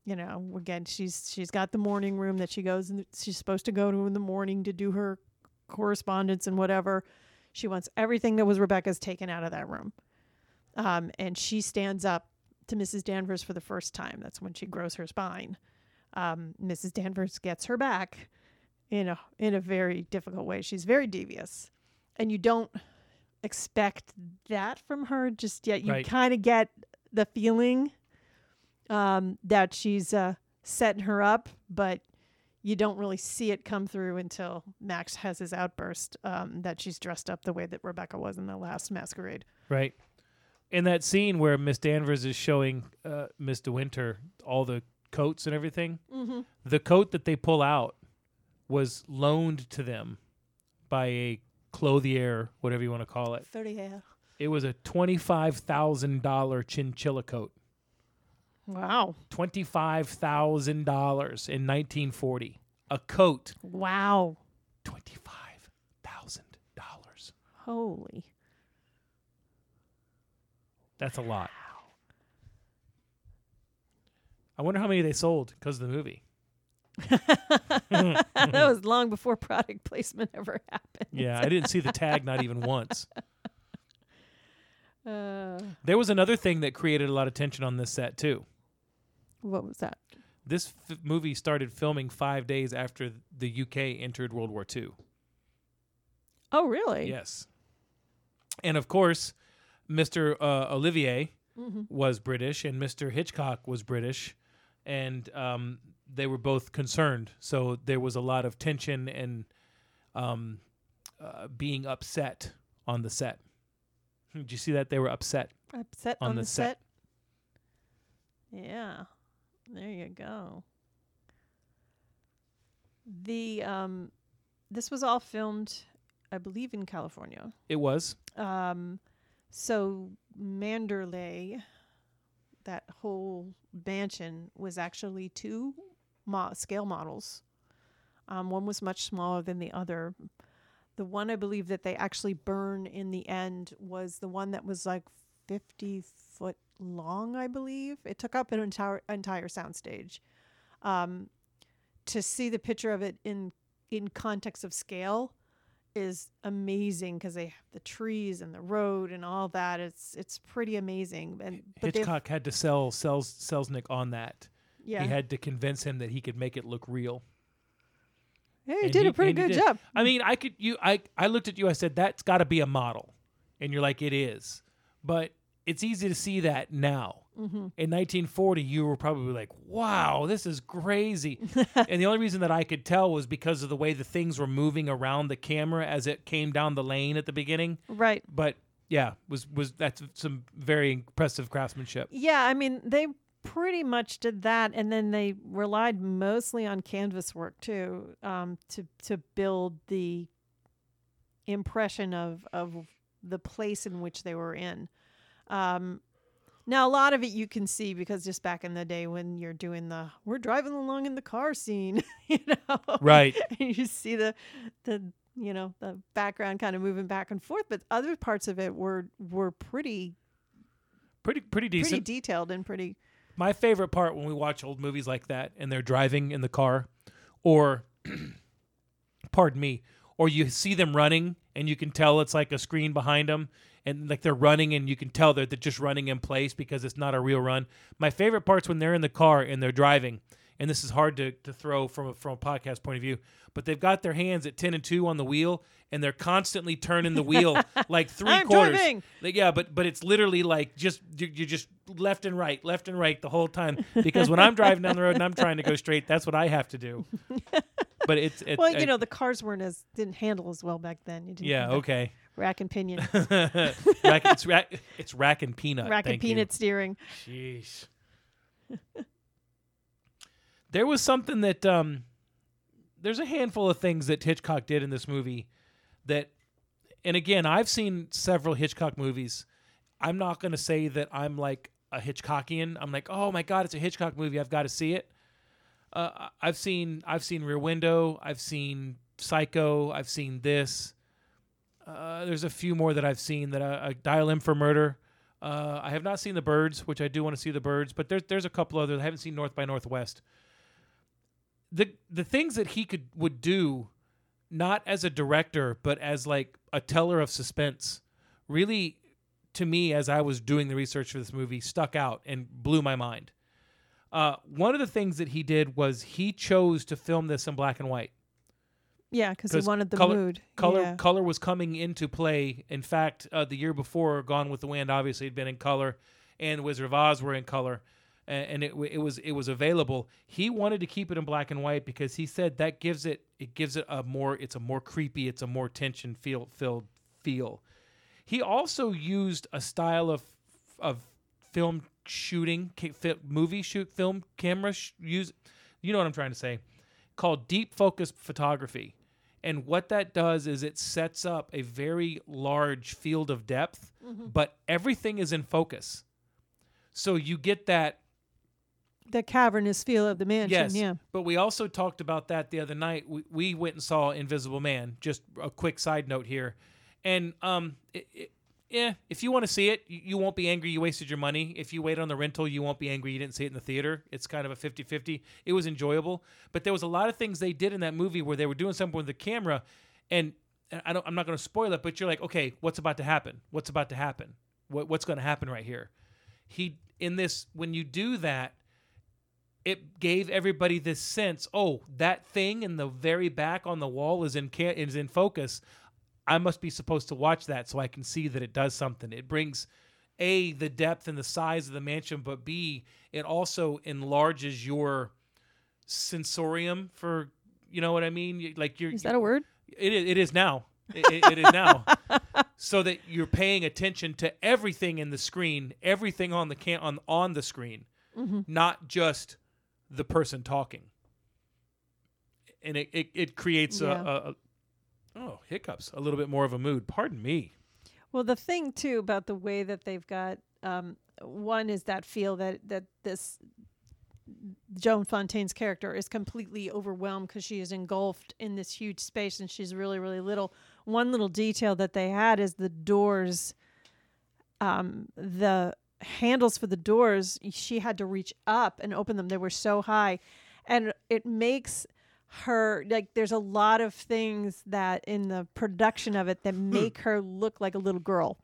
You know again she's she's got the morning room that she goes and she's supposed to go to in the morning to do her correspondence and whatever. She wants everything that was rebecca's taken out of that room um, and she stands up to mrs danvers for the first time that's when she grows her spine um, mrs danvers gets her back in a in a very difficult way she's very devious and you don't expect that from her just yet. You Right. kind of get the feeling um, that she's uh, setting her up, but you don't really see it come through until Max has his outburst um, that she's dressed up the way that Rebecca was in the last masquerade. Right. In that scene where Miss Danvers is showing uh, Miss De Winter all the coats and everything, Mm-hmm. the coat that they pull out was loaned to them by a clothier, whatever you want to call it. Thirty yeah. It was a twenty-five thousand dollar chinchilla coat. Wow. Twenty-five thousand dollars in nineteen forty. A coat. Wow. Twenty-five thousand dollars. Holy. That's a lot. I wonder how many they sold because of the movie. that was long before product placement ever happened. Yeah, I didn't see the tag not even once. Uh, There was another thing that created a lot of tension on this set too. what was that? This f- movie started filming five days after the UK entered World War II. Oh, really? Yes, and of course, Mr. Uh, Olivier Mm-hmm. was British and Mr. Hitchcock was British, and um, they were both concerned. So there was a lot of tension and um, uh, being upset on the set. Did you see that they were upset? Upset On on, the the, set. set. Yeah. There you go. The um this was all filmed I believe in California. It was. Um so Manderley that whole mansion was actually two mo- scale models. Um, one was much smaller than the other. The one I believe that they actually burn in the end was the one that was like 50 foot long, I believe. It took up an entire entire soundstage. Um, to see the picture of it in in context of scale is amazing because they have the trees and the road and all that. It's it's pretty amazing. And but Hitchcock had to sell Sels- Selznick on that. yeah, He had to convince him that he could make it look real. yeah, he and did he- a pretty good job. I mean, I could you I I looked at you. I said that's got to be a model, and you're like it is, but it's easy to see that now. Mm-hmm. In 1940, you were probably like, "Wow, this is crazy," and the only reason that I could tell was because of the way the things were moving around the camera as it came down the lane at the beginning. Right. But yeah, was was that's some very impressive craftsmanship. Yeah, I mean they pretty much did that, and then they relied mostly on canvas work too, um, to to build the impression of of the place in which they were in. Um, now a lot of it you can see because just back in the day when you're doing the we're driving along in the car scene, you know, Right. and you see the the you know the background kind of moving back and forth, but other parts of it were were pretty Pretty pretty decent. pretty detailed and pretty My favorite part when we watch old movies like that and they're driving in the car, or, pardon me, or you see them running and you can tell it's like a screen behind them and like they're running and you can tell that they're just running in place because it's not a real run. My favorite part's when they're in the car and they're driving and this is hard to, to throw from a, from a podcast point of view, but they've got their hands at ten and two on the wheel, and they're constantly turning the wheel like 3 I'm quarters. driving. Like, yeah, but but it's literally like just you- you're just left and right, left and right the whole time. Because when I'm driving down the road and I'm trying to go straight, that's what I have to do. But it's, it's Well, you I- know, the cars weren't as didn't handle as well back then. You didn't yeah, okay. rack and pinion, rack, it's rack, it's rack and peanut. rack and thank you. peanut steering. Sheesh. there was something that um there's a handful of things that Hitchcock did in this movie that and again, I've seen several Hitchcock movies. I'm not going to say that I'm like a Hitchcockian. I'm like, "Oh my god, it's a Hitchcock movie. I've got to see it." Uh, I've seen I've seen Rear Window, I've seen Psycho, I've seen this. Uh, there's a few more that I've seen that I, I Dial M for Murder. Uh, I have not seen The Birds, which I do want to see The Birds, but there's there's a couple others. I haven't seen North by Northwest. The the things that he could would do, not as a director, but as like a teller of suspense, really, to me, as I was doing the research for this movie, stuck out and blew my mind. Uh, one of the things that he did was he chose to film this in black and white Yeah, because he wanted the color- mood. color Yeah. color was coming into play. In fact, uh, the year before, Gone with the Wind obviously had been in color, and Wizard of Oz were in color, a- and it it was it was available. He wanted to keep it in black and white because he said that gives it it gives it a more it's a more creepy, it's a more tension feel filled feel. He also used a style of of film shooting, movie shoot film camera sh- use. You know what I'm trying to say? Called deep focus photography. And what that does is it sets up a very large field of depth, but everything is in focus. So you get that the cavernous feel of the mansion. Yes, Yeah. but we also talked about that the other night. We, we went and saw Invisible Man. Just a quick side note here, and um, it, it, yeah, if you want to see it, you, won't be angry you wasted your money. If you wait on the rental, you won't be angry you didn't see it in the theater. It's kind of a 50-50. It was enjoyable, but there was a lot of things they did in that movie where they were doing something with the camera, and I don't, I'm not going to spoil it, but you're like, okay, what's about to happen? What's about to happen? What, what's going to happen right here? He in this when you do that it gave everybody this sense oh that thing in the very back on the wall is in is in focus i must be supposed to watch that so i can see that it does something it brings a the depth and the size of the mansion but b it also enlarges your sensorium for you know what i mean like you're Is that a word? it is, it is now. It, it- is now. so that you're paying attention to everything in the screen, everything on the can on on the screen, mm-hmm. not just the person talking. And it it, it creates Yeah. a, a oh hiccups a little bit more of a mood. Pardon me. Well, the thing too about the way that they've got um, one is that feel that that this Joan Fontaine's character is completely overwhelmed because she is engulfed in this huge space and she's really really little. One little detail that they had is the doors, um, the handles for the doors. She had to reach up and open them. They were so high, and it makes her like there's a lot of things that in the production of it that hmm. make her look like a little girl.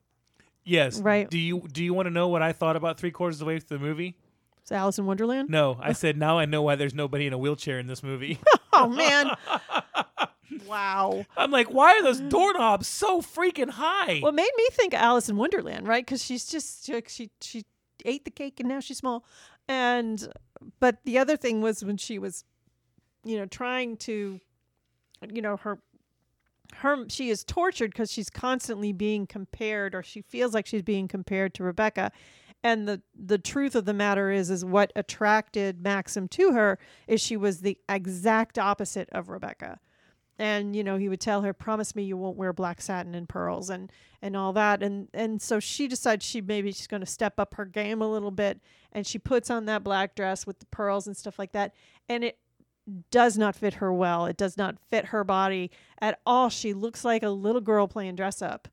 Yes. Right. Do you do you want to know what I thought about three quarters of the way through the movie? It's Alice in Wonderland. No, I said now I know why there's nobody in a wheelchair in this movie. Oh man! wow. I'm like, why are those doorknobs so freaking high? Well, it made me think of Alice in Wonderland, right? Because she's just she, she she ate the cake and now she's small, and but the other thing was when she was, you know, trying to, you know, her her she is tortured because she's constantly being compared or she feels like she's being compared to Rebecca. And the the truth of the matter is is what attracted Maxim to her is she was the exact opposite of Rebecca. And you know he would tell her promise me you won't wear black satin and pearls and and all that. And and so she decides she maybe she's going to step up her game a little bit and she puts on that black dress with the pearls and stuff like that. And it does not fit her well. It does not fit her body at all. She looks like a little girl playing dress up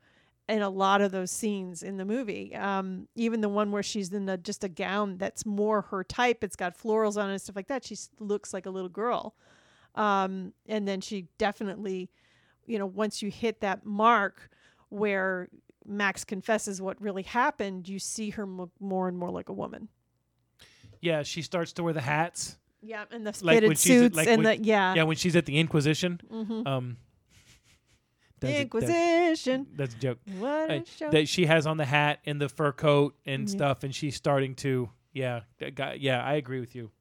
in a lot of those scenes in the movie. Um, even the one where she's in a, just a gown that's more her type. It's got florals on it and stuff like that. She looks like a little girl. Um, and then she definitely you know once you hit that mark where max confesses what really happened you see her mo- more and more like a woman. Yeah, she starts to wear the hats. Yeah, and the Like fitted when she's at- suits like and when- the yeah. Yeah, when she's at the Inquisition. Mhm. Um, that's a- that- Inquisition. that's a joke. what uh, a show. That she has on the hat and the fur coat and Yeah. stuff, and she's starting to. Yeah, guy- yeah, I agree with you.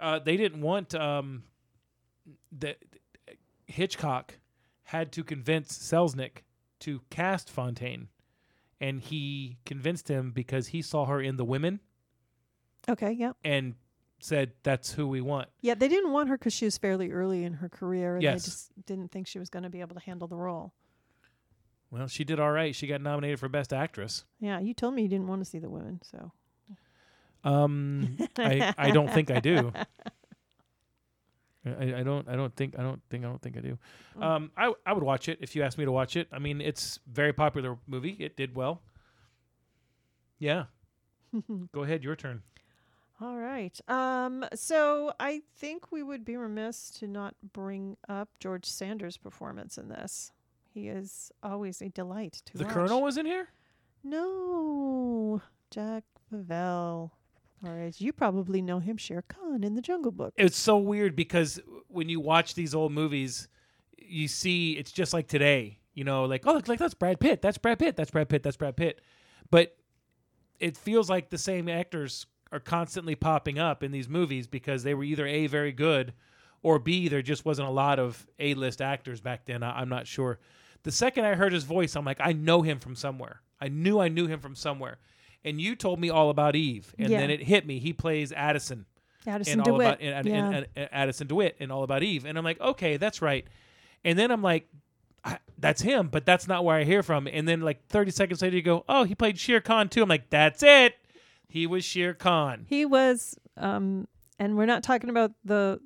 Uh, they didn't want um, that Hitchcock had to convince Selznick to cast Fontaine, and he convinced him because he saw her in The Women okay, yeah. and said, "That's who we want." Yeah, they didn't want her because she was fairly early in her career, and Yes. they just didn't think she was going to be able to handle the role. Well, she did all right. She got nominated for Best Actress. Yeah, you told me you didn't want to see the women, so Um, I I don't think I do. I, I don't I don't think I don't think I don't think I do. Mm. Um, I I would watch it if you asked me to watch it. I mean, it's very popular movie. It did well. Yeah. Go ahead, your turn. All right. Um, so I think we would be remiss to not bring up George Sanders' performance in this. He is always a delight to The watch. Colonel was in here. No, Jack Favell. Or as you probably know him, Shere Khan in the Jungle Book. It's so weird because when you watch these old movies, you see it's just like today. You know, like oh, look, like that's Brad Pitt. That's Brad Pitt. That's Brad Pitt. That's Brad Pitt. But it feels like the same actors are constantly popping up in these movies because they were either a very good, or b there just wasn't a lot of a list actors back then. I, I'm not sure. The second I heard his voice, I'm like, I know him from somewhere. I knew I knew him from somewhere. And you told me all about Eve, and Yeah. then it hit me. He plays Addison Addison and all DeWitt. about and, yeah. and- and Addison DeWitt and all about Eve, and I'm like, okay, that's right. And then I'm like, I, that's him, but that's not where I hear from. And then like 30 seconds later, you go, oh, he played Shere Khan too. I'm like, that's it. He was Shere Khan. he was, um, and we're not talking about the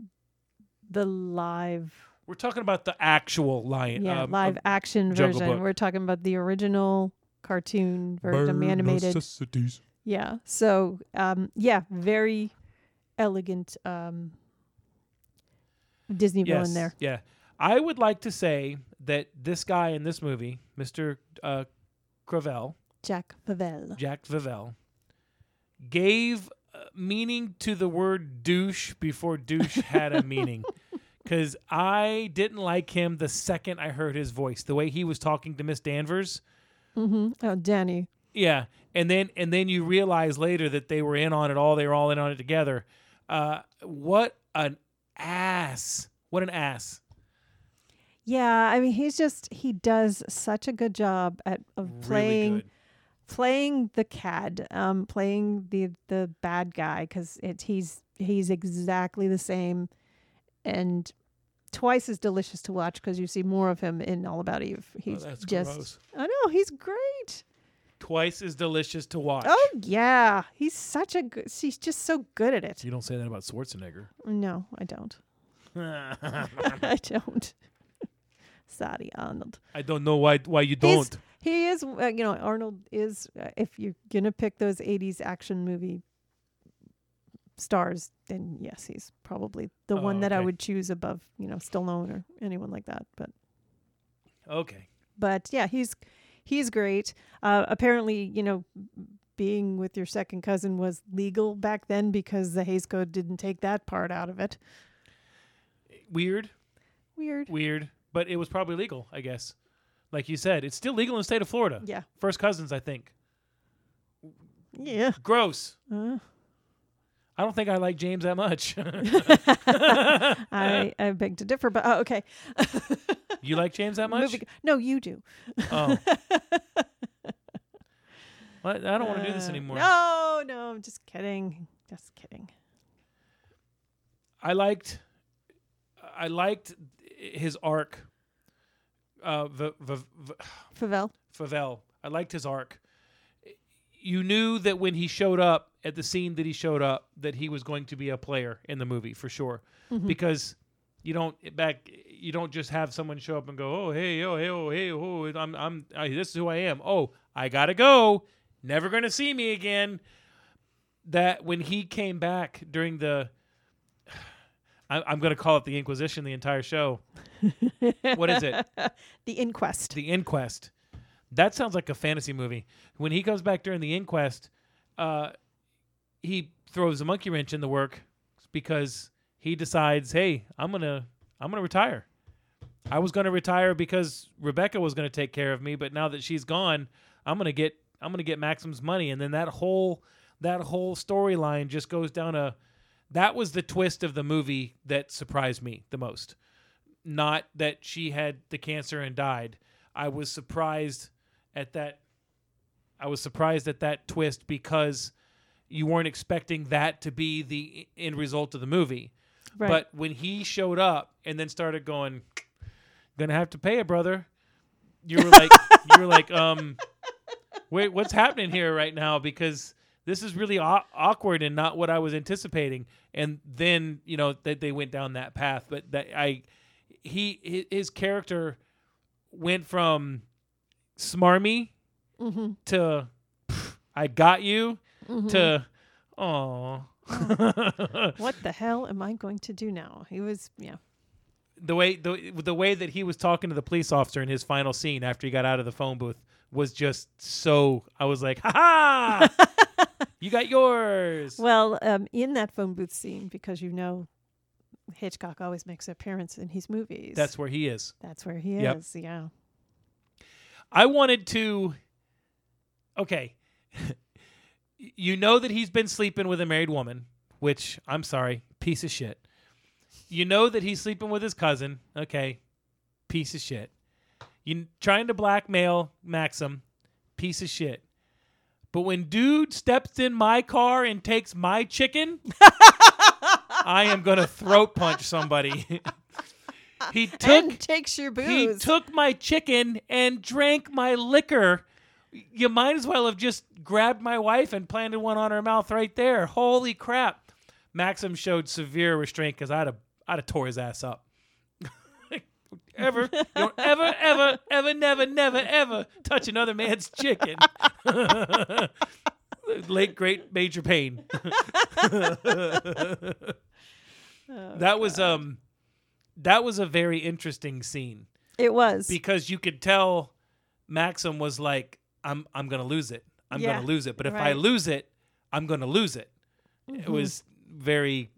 the live, We're talking about the actual lion. yeah, um, live um, action Jungle version. Book. We're talking about the original cartoon version, animated. necessities. Yeah. So, um, yeah, very elegant um, Disney villain Yes, there. yeah. I would like to say that this guy in this movie, Mr. Uh, Cravel, Jack Favell. Jack Vivel, gave uh, meaning to the word douche before douche had a meaning. Because I didn't like him the second I heard his voice, the way he was talking to Miss Danvers. Mm-hmm. Oh, Danny. Yeah, and then and then you realize later that they were in on it all. They were all in on it together. Uh, what an ass! What an ass! Yeah, I mean, he's just he does such a good job at of playing really good. Playing the cad, um, playing the the bad guy because it's he's he's exactly the same, and twice as delicious to watch because you see more of him in All About Eve. Oh, He's that's just gross. I know he's great. Twice as delicious to watch. Oh yeah, he's such a good. He's just so good at it. You don't say that about Schwarzenegger. No, I don't. I don't. Sorry, Arnold. I don't know why why you don't. He is, uh, you know, Arnold is. Uh, if you're gonna pick those '80s action movie stars, then yes, he's probably the Oh, one that I would choose above, you know, Stallone or anyone like that. But, Okay. but yeah, he's he's great. Uh, apparently, you know, being with your second cousin was legal back then because the Hays Code didn't take that part out of it. Weird, Weird. weird, but it was probably legal, I guess. Like you said, it's still legal in the state of Florida. Yeah. First cousins, I think. Yeah. Gross. Uh, I don't think I like James that much. I I beg to differ, but uh, okay. you like James that much? Moving- no, you do. Oh. What? I don't want to do this Uh, anymore. No, no, I'm just kidding. Just kidding. I liked I liked his arc. Uh, v- v- v- Favell. Favell. I liked his arc. You knew that when he showed up at the scene that he showed up, that he was going to be a player in the movie for sure, Mhm. because you don't back you don't just have someone show up and go, oh hey oh hey oh hey oh I'm I'm I, this is who I am. Oh I gotta go. Never gonna see me again. That when he came back during the, I, I'm gonna call it the Inquisition the entire show. What is it? the inquest. The Inquest. That sounds like a fantasy movie. When he comes back during the inquest, uh, he throws a monkey wrench in the work because he decides, "Hey, I'm going to I'm going to retire." I was going to retire because Rebecca was going to take care of me, but now that she's gone, I'm going to get I'm going to get Maxim's money and then that whole that whole storyline just goes down a that was the twist of the movie that surprised me the most. Not that she had the cancer and died. I was surprised at that I was surprised at that twist because you weren't expecting that to be the end result of the movie. Right. But when he showed up and then started going, "Gonna have to pay it, brother," you were like, you were like, um, wait, what's happening here right now? Because this is really aw- awkward and not what I was anticipating. And then you know that they went down that path, but that I, he his character went from smarmy mm-hmm. to I got you Mm-hmm. to oh what the hell am I going to do now? He was, yeah. the way the the way that he was talking to the police officer in his final scene after he got out of the phone booth was just so I was like, ha ha, you got yours. Well, um, in that phone booth scene, because you know Hitchcock always makes an appearance in his movies. That's where he is. that's where he Yep. is. Yeah. I wanted to. Okay, you know that he's been sleeping with a married woman, which I'm sorry, piece of shit. You know that he's sleeping with his cousin. Okay, piece of shit. You trying to blackmail Maxim, piece of shit. But when dude steps in my car and takes my chicken, I am gonna throat punch somebody. he took and takes your booze. he took my chicken and drank my liquor. You might as well have just grabbed my wife and planted one on her mouth right there. Holy crap. Maxim showed severe restraint because I'd have, I'd have tore his ass up. Ever, don't ever, ever, ever, never, never, ever touch another man's chicken. Late, great Major Pain. Oh, that was um, that was a very interesting scene. it was. because you could tell Maxim was like, "I'm I'm gonna lose it. I'm Yeah, gonna lose it. But if I lose it, I'm gonna lose it." It Mhm. was very.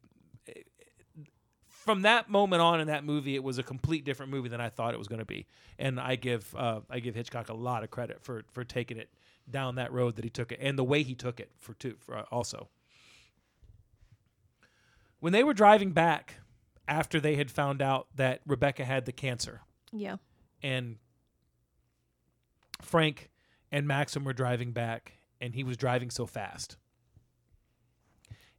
From that moment on in that movie, it was a complete different movie than I thought it was going to be, and I give uh, I give Hitchcock a lot of credit for for taking it down that road that he took it, and the way he took it for two for uh, also. When they were driving back after they had found out that Rebecca had the cancer, yeah. and Frank and Maxim were driving back, and he was driving so fast.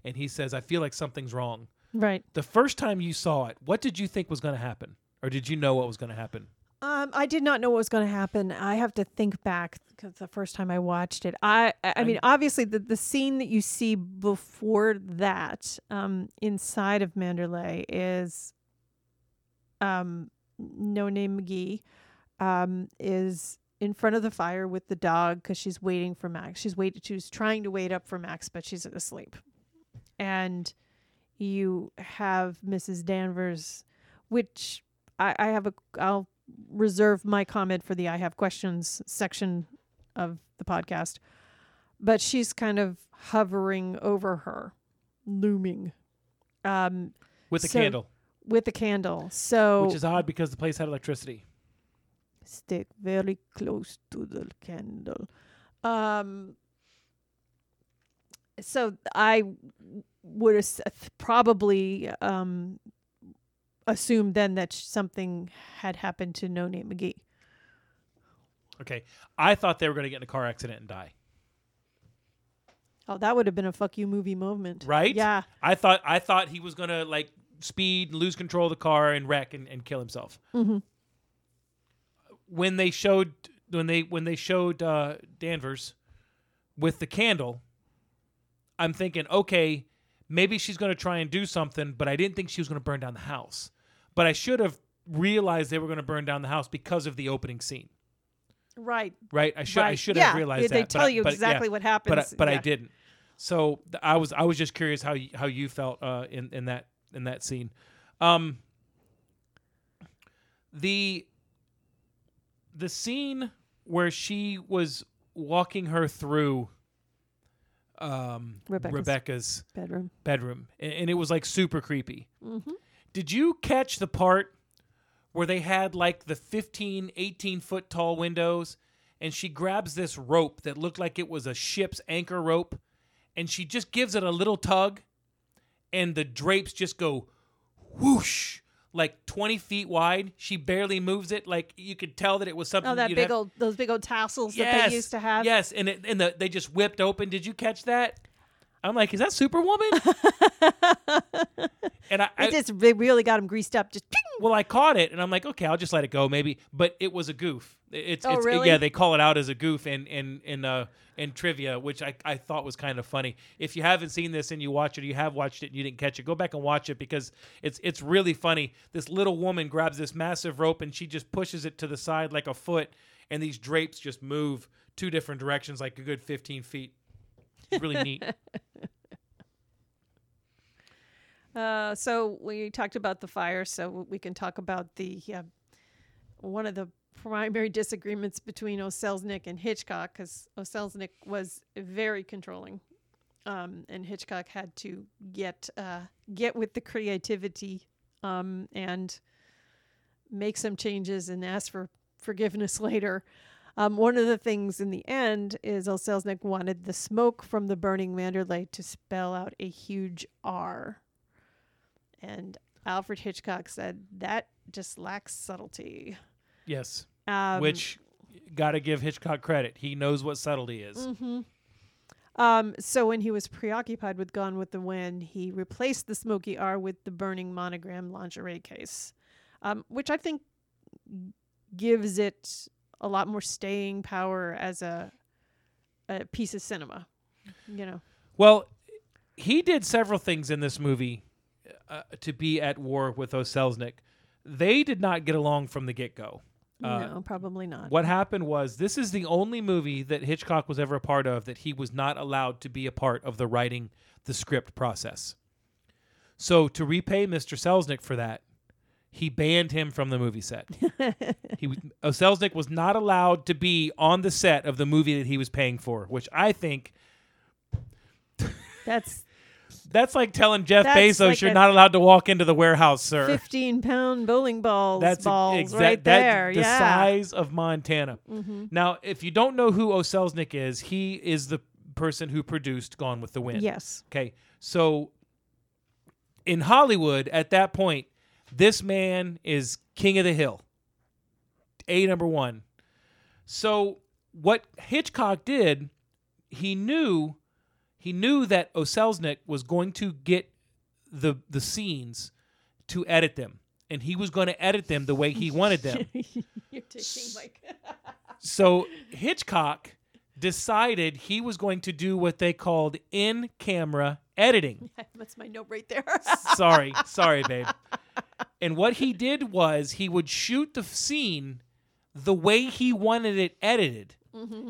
And he says, I feel like something's wrong. Right. The first time you saw it, what did you think was going to happen? Or did you know what was going to happen? Um, I did not know what was going to happen. I have to think back because the first time I watched it, I, I, I mean, obviously the the scene that you see before that, um, inside of Manderley is, um, No Name McGee, um, is in front of the fire with the dog because she's waiting for Max. She's waiting. She's trying to wait up for Max, but she's asleep, and you have Mrs. Danvers, which I, I have a. I'll reserve my comment for the I have questions section of the podcast. But she's kind of hovering over her, looming, um, With a So- candle, with a candle. So which is odd because the place had electricity. stick very close to the candle. Um, so I would as- probably um, assume then that something had happened to No Name McGee. Okay. I thought they were going to get in a car accident and die. Oh, that would have been a fuck you movie moment, Right? Yeah, I thought I thought he was going to like speed, and lose control of the car and wreck and, and kill himself. hmm when they showed when they when they showed uh, Danvers with the candle, I'm thinking, okay, maybe she's going to try and do something, but I didn't think she was going to burn down the house. But I should have realized they were going to burn down the house because of the opening scene, right. right? I should I right. should yeah, have realized They that. tell but I- you but, yeah, exactly what happens, but I, but I didn't. So I was I was just curious how you, how you felt uh, in in that in that scene. Um, the the scene where she was walking her through um, Rebecca's. Rebecca's Bedroom. bedroom, and, and it was like super creepy. Mm-hmm. Did you catch the part where they had like the 15, 18 foot tall windows and she grabs this rope that looked like it was a ship's anchor rope and she just gives it a little tug and the drapes just go whoosh like 20 feet wide. She barely moves it. Like you could tell that it was something Oh, that big have- old those big old tassels that they used to have. Yes, and it, and the, they just whipped open. Did you catch that? I'm like, is that Superwoman? and I, I just they really got him greased up. Just ping! well, I caught it, and I'm like, okay, I'll just let it go, maybe. But it was a goof. It's, Oh, it's really? yeah, they call it out as a goof in in in uh in trivia, which I, I thought was kind of funny. If you haven't seen this and you watch it, or you have watched it and you didn't catch it, go back and watch it because it's it's really funny. This little woman grabs this massive rope and she just pushes it to the side like a foot, and these drapes just move two different directions, like a good 15 feet. Really neat. Uh, so we talked about the fire, so we can talk about the uh, one of the primary disagreements between O. Selznick and Hitchcock, because O. Selznick was very controlling, um, and Hitchcock had to get uh, get with the creativity um, and make some changes and ask for forgiveness later. Um, one of the things in the end is O. Selznick wanted the smoke from the burning Manderley to spell out a huge R. And Alfred Hitchcock said that just lacks subtlety. Yes, Um, which got to give Hitchcock credit. He knows what subtlety is. mhm. Um, so when he was preoccupied with Gone with the Wind, he replaced the smoky R with the burning monogram lingerie case, um, which I think gives it a lot more staying power as a a piece of cinema. You know. Well, he did several things in this movie uh, to be at war with O. Selznick. They did not get along from the get go. Uh, no, probably not. What happened was this is the only movie that Hitchcock was ever a part of that he was not allowed to be a part of the writing the script process. So to repay Mr. Selznick for that, he banned him from the movie set. he was- Selznick was not allowed to be on the set of the movie that he was paying for, which I think That's that's like telling Jeff Bezos like you're not allowed to walk into the warehouse, sir. fifteen pound bowling balls. That's balls exact- right that- there. the yeah. size of Montana. hmm Now, if you don't know who O. Selznick is, he is the person who produced Gone with the Wind. Yes. Okay. So in Hollywood at that point, this man is king of the hill. A number 1. So what Hitchcock did, he knew he knew that O. Selznick was going to get the the scenes to edit them and he was going to edit them the way he wanted them. You're taking Mike. So Hitchcock decided he was going to do what they called in camera editing. That's my note right there. sorry, sorry, babe. And what he did was he would shoot the scene the way he wanted it edited.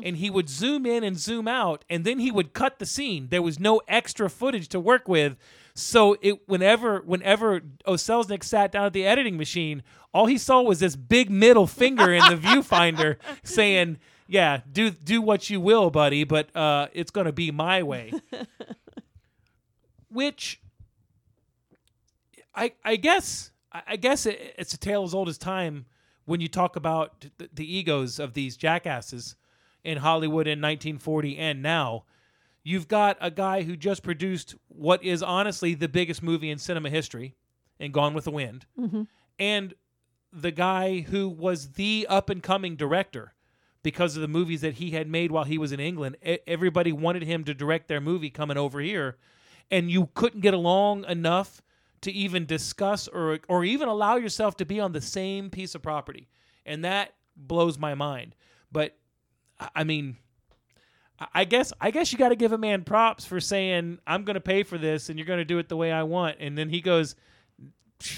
And he would zoom in and zoom out, and then he would cut the scene. There was no extra footage to work with. So it whenever whenever O. Selznick sat down at the editing machine, all he saw was this big middle finger in the viewfinder saying, Yeah, do do what you will, buddy, but uh, it's gonna be my way. Which I I guess I guess it's a tale as old as time when you talk about the, egos of these jackasses in Hollywood in 1940 and now. You've got a guy who just produced what is honestly the biggest movie in cinema history, in Gone with the Wind, Mhm. and the guy who was the up and coming director because of the movies that he had made while he was in England. Everybody wanted him to direct their movie coming over here, and you couldn't get along enough to even discuss or or even allow yourself to be on the same piece of property, and that blows my mind. But I- mean, I- I guess I guess you got to give a man props for saying I'm going to pay for this and you're going to do it the way I want, and then he goes,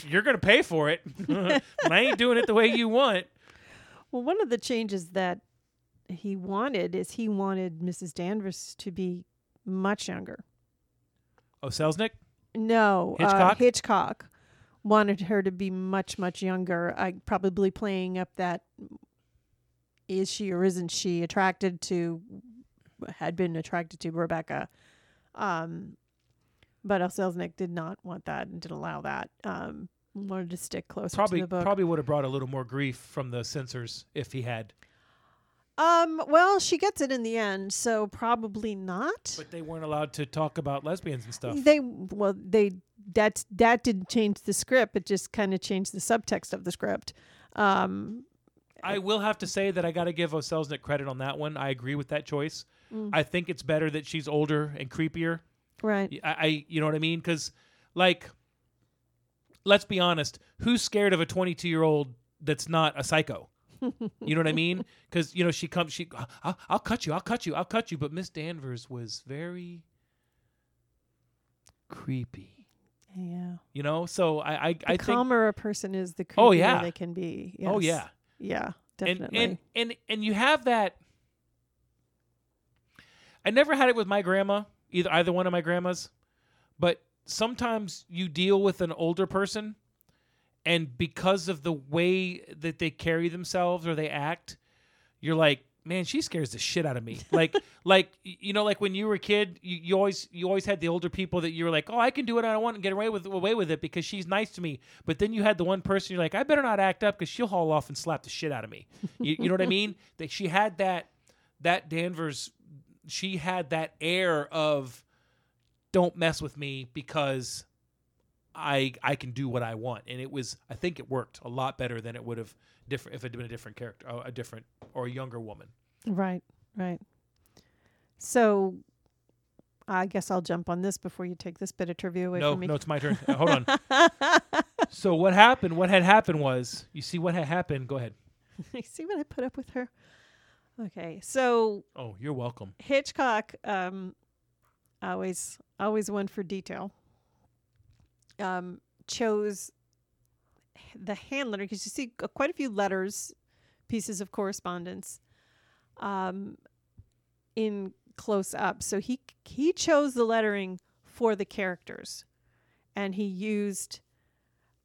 "You're going to pay for it, but I ain't doing it the way you want." Well, one of the changes that he wanted is he wanted Mrs. Danvers to be much younger. Oh, Selznick. No, Uh, Hitchcock? Hitchcock wanted her to be much, much younger. I probably playing up that is she or isn't she attracted to had been attracted to Rebecca Um, but El Selznick did not want that and didn't allow that. Um, wanted to stick close. Probably to the book. probably would have brought a little more grief from the censors if he had. Um, well, she gets it in the end, so probably not. But they weren't allowed to talk about lesbians and stuff. They well, they that that didn't change the script. It just kind of changed the subtext of the script. Um, I will have to say that I got to give Selznick credit on that one. I agree with that choice. Mm. I think it's better that she's older and creepier. right. I, I you know what I mean? Because, like, let's be honest, who's scared of a 22 year old that's not a psycho? You know what I mean? Because you know she comes, she, ah, I'll, I'll cut you, I'll cut you, I'll cut you. But Miss Danvers was very creepy. Yeah. You know, so I, I, The I think, calmer a person is, the oh, creepier Oh, yeah. they can be. oh yeah, Yeah. Definitely. and and and and you have that. I never had it with my grandma, either either one of my grandmas, but sometimes you deal with an older person, and because of the way that they carry themselves or they act, you're like, man, she scares the shit out of me. like, like you know, like when you were a kid, you, you always you always had the older people that you were like, oh, I can do what I want and get away with away with it because she's nice to me. But then you had the one person you're like, I better not act up because she'll haul off and slap the shit out of me. You, you know what I mean? That she had that that Danvers, she had that air of, don't mess with me because. I I can do what I want, and it was I think it worked a lot better than it would have different if it had been a different character, a different or a younger woman. Right, right. So I guess I'll jump on this before you take this bit of trivia away no, from me. no, it's my turn. Uh, hold on. so what happened? What had happened was, you see what had happened. Go ahead. You see what I put up with her? Okay. So Oh, you're welcome. Hitchcock um always always one for detail. Um chose the hand letter because you see uh, quite a few letters, pieces of correspondence um in close up. So he he chose the lettering for the characters and he used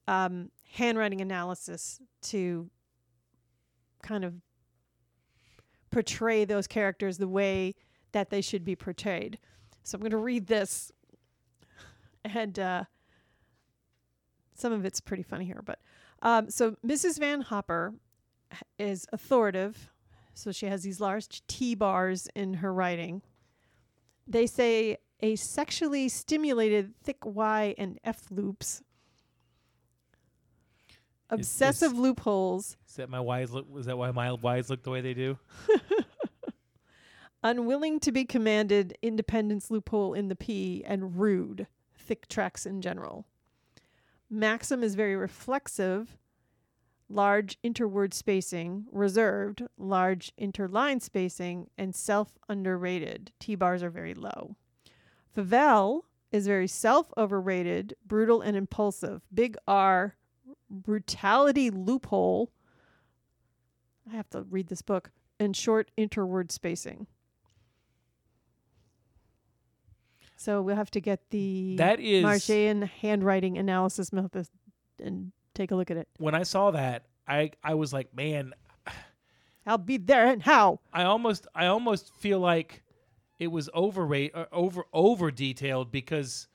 um handwriting analysis to kind of portray those characters the way that they should be portrayed. So I'm going to read this, and uh, some of it's pretty funny here. But um, so Mrs. Van Hopper is authoritative, so she has these large T bars in her writing. They say a sexually stimulated thick Y and F loops. Obsessive is- loopholes Is that my wise look? Was that why my Y's look the way they do? unwilling to be commanded, independence loophole in the P, and rude, thick tracks in general. Maxim is very reflexive, large interword spacing, reserved, large interline spacing, and self underrated. T bars are very low. Favell is very self overrated, brutal, and impulsive. Big R, brutality loophole. I have to read this book. And short interword spacing. So we'll have to get the That is Marchian handwriting analysis method and take a look at it. when I saw that, I I was like, man, I'll be there and how. I almost I almost feel like it was overrate or over over detailed because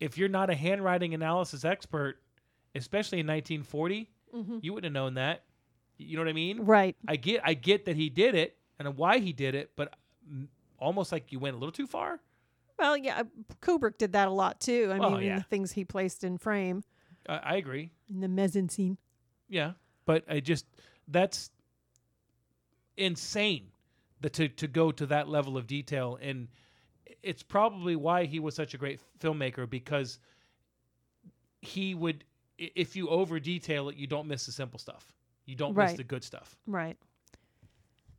if you're not a handwriting analysis expert, especially in 1940, Mm-hmm. you wouldn't have known that. You know what I mean? Right. I get I get that he did it and why he did it, but mm, almost like you went a little too far. Well, yeah, uh, Kubrick did that a lot too. I Well, mean, yeah. the things he placed in frame I, I agree. in the mezzanine scene. Yeah, but I just that's insane that to to go to that level of detail and it's probably why he was such a great filmmaker because he would i- if you over detail it you don't miss the simple stuff. You don't miss Right. the good stuff. Right.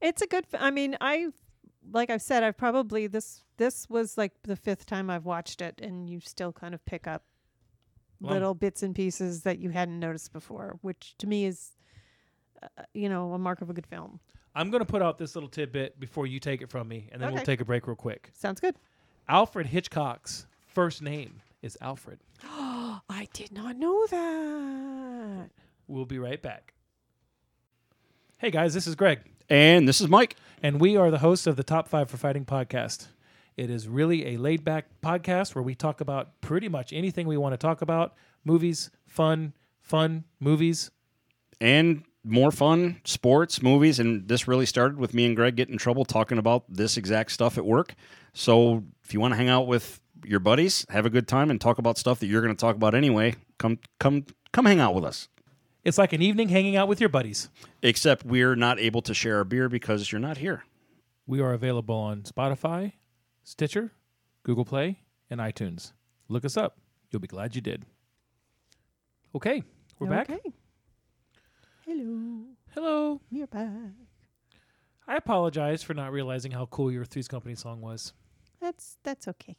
It's a good. F- I mean, I like I've said, I've probably this this was like the fifth time I've watched it, and you still kind of pick up Well- little bits and pieces that you hadn't noticed before, which to me is, uh, you know, a mark of a good film. I'm going to put out this little tidbit before you take it from me and then we'll take a break real quick. Sounds good. Alfred Hitchcock's first name is Alfred. I did not know that. We'll be right back. Hey guys, this is Greg. And this is Mike. and we are the hosts of the Top 5 for Fighting podcast. It is really a laid back podcast where we talk about pretty much anything we want to talk about movies, fun, fun movies. and more fun sports movies and this really started with me and greg getting in trouble talking about this exact stuff at work so if you want to hang out with your buddies have a good time and talk about stuff that you're going to talk about anyway come come come hang out with us It's like an evening hanging out with your buddies. except we're not able to share a beer because you're not here We are available on Spotify, Stitcher, Google Play, and iTunes. Look us up. You'll be glad you did. Okay, we're back. Okay. Hello. Hello. We're back. I apologize for not realizing how cool your Three's Company song was. That's that's okay.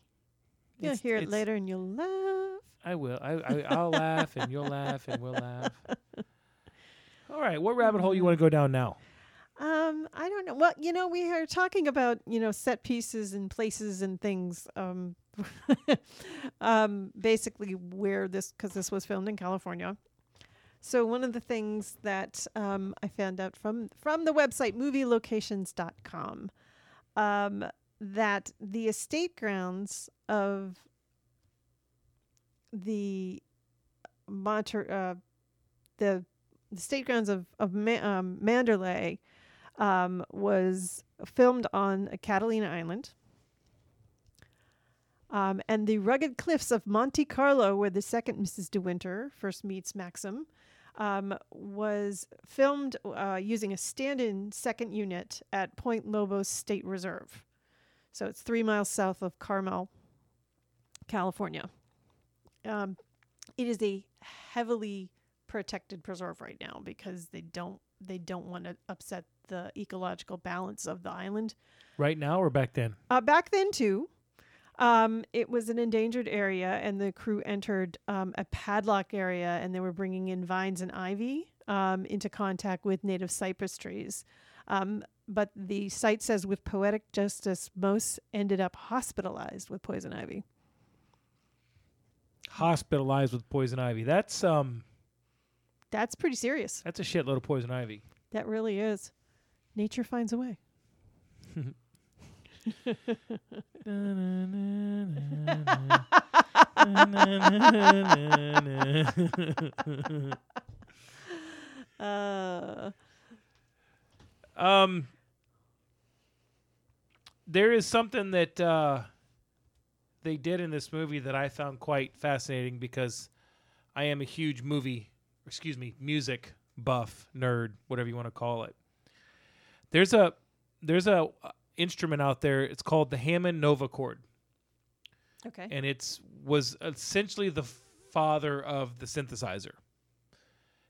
You'll It's- hear it it's- later and you'll laugh. I will. I, I I'll laugh and you'll laugh and we'll laugh. All right, what rabbit hole you want to go down now? Um, I don't know. Well, you know, we are talking about you know set pieces and places and things. Um, um, basically where this because this was filmed in California. So one of the things that um, I found out from from the website movielocations.com um, that the estate grounds of the Monter uh, the the state grounds of of Ma- um, Manderley um, was filmed on Catalina Island. Um, and the rugged cliffs of Monte Carlo, where the second Mrs. De Winter first meets Maxim, um, was filmed uh, using a stand in second unit at Point Lobos State Reserve. So it's three miles south of Carmel, California. Um, it is a heavily protected preserve right now because they don't they don't want to upset the ecological balance of the island. Right now or back then? Uh, back then too, um, it was an endangered area, and the crew entered um, a padlock area, and they were bringing in vines and ivy um, into contact with native cypress trees. Um, but the site says, with poetic justice, most ended up hospitalized with poison ivy. Hospitalized with poison ivy. That's um That's pretty serious. that's a shitload of poison ivy. That really is. Nature finds a way. Um there is something that uh they did in this movie that I found quite fascinating because I am a huge movie, excuse me, music buff, nerd, whatever you want to call it. There's a there's a uh, instrument out there. It's called the Hammond Novachord. okay. and it's was essentially the father of the synthesizer.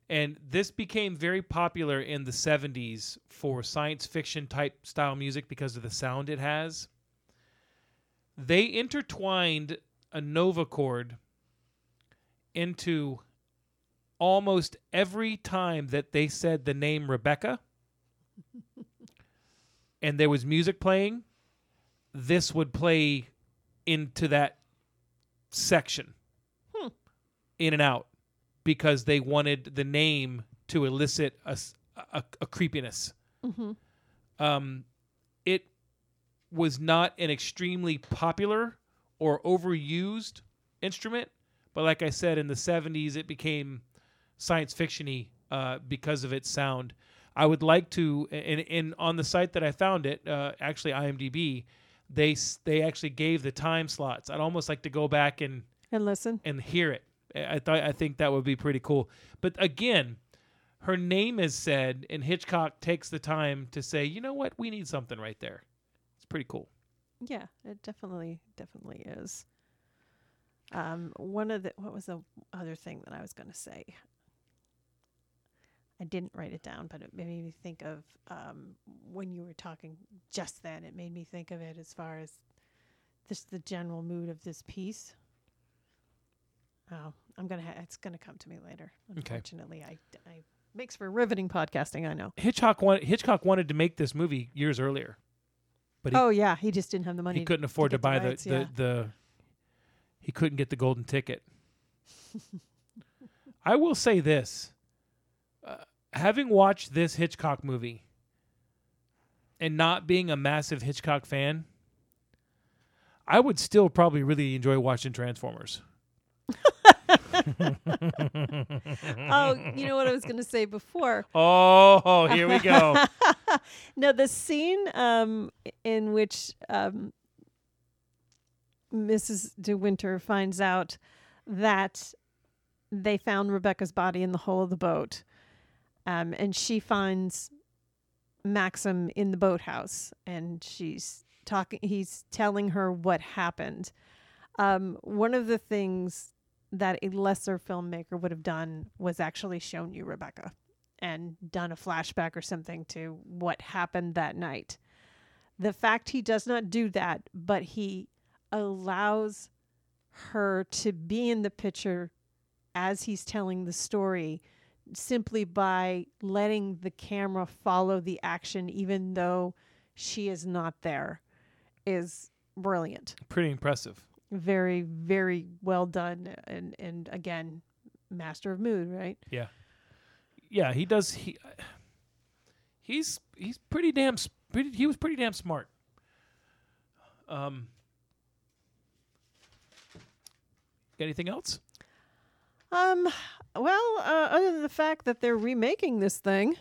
And this became very popular in the 70s for science fiction type style music because of the sound it has. They intertwined a Novachord into almost every time that they said the name Rebecca and there was music playing, this would play into that section Hmm. in and out because they wanted the name to elicit a creepiness. Mm-hmm. Um, it was not an extremely popular or overused instrument, but like I said, in the 70s, it became science fictiony uh, because of its sound. I would like to, and, and on the site that I found it, uh, actually IMDb, they they actually gave the time slots. I'd almost like to go back and And listen. and hear it. I thought I think that would be pretty cool. But again, her name is said, and Hitchcock takes the time to say, you know what, we need something right there. It's pretty cool. Yeah, it definitely definitely is. Um, one of the what was the other thing that I was going to say? I didn't write it down, but it made me think of um, when you were talking just then. It made me think of it as far as just the general mood of this piece. Oh, I'm gonna. Ha- it's gonna come to me later. Okay. Unfortunately, I, I makes for riveting podcasting. I know. Hitchcock wanted Hitchcock wanted to make this movie years earlier, but he, oh yeah, he just didn't have the money. he couldn't afford to, the buy the, rights, the, yeah. the he couldn't get the golden ticket. I will say this: having watched this Hitchcock movie and not being a massive Hitchcock fan, I would still probably really enjoy watching Transformers. oh, you know what I was going to say before? Oh, here we go. no, the scene um, in which um, Mrs. De Winter finds out that they found Rebecca's body in the hull of the boat, um, and she finds Maxim in the boathouse, and she's talking. He's telling her what happened. Um, one of the things that a lesser filmmaker would have done was actually shown you Rebecca and done a flashback or something to what happened that night. The fact he does not do that, but he allows her to be in the picture as he's telling the story simply by letting the camera follow the action even though she is not there is brilliant Pretty impressive. very very well done and and again master of mood right Yeah. Yeah, he does he he's he's pretty damn pretty he was pretty damn smart. Um Got anything else? Um well uh, other than the fact that they're remaking this thing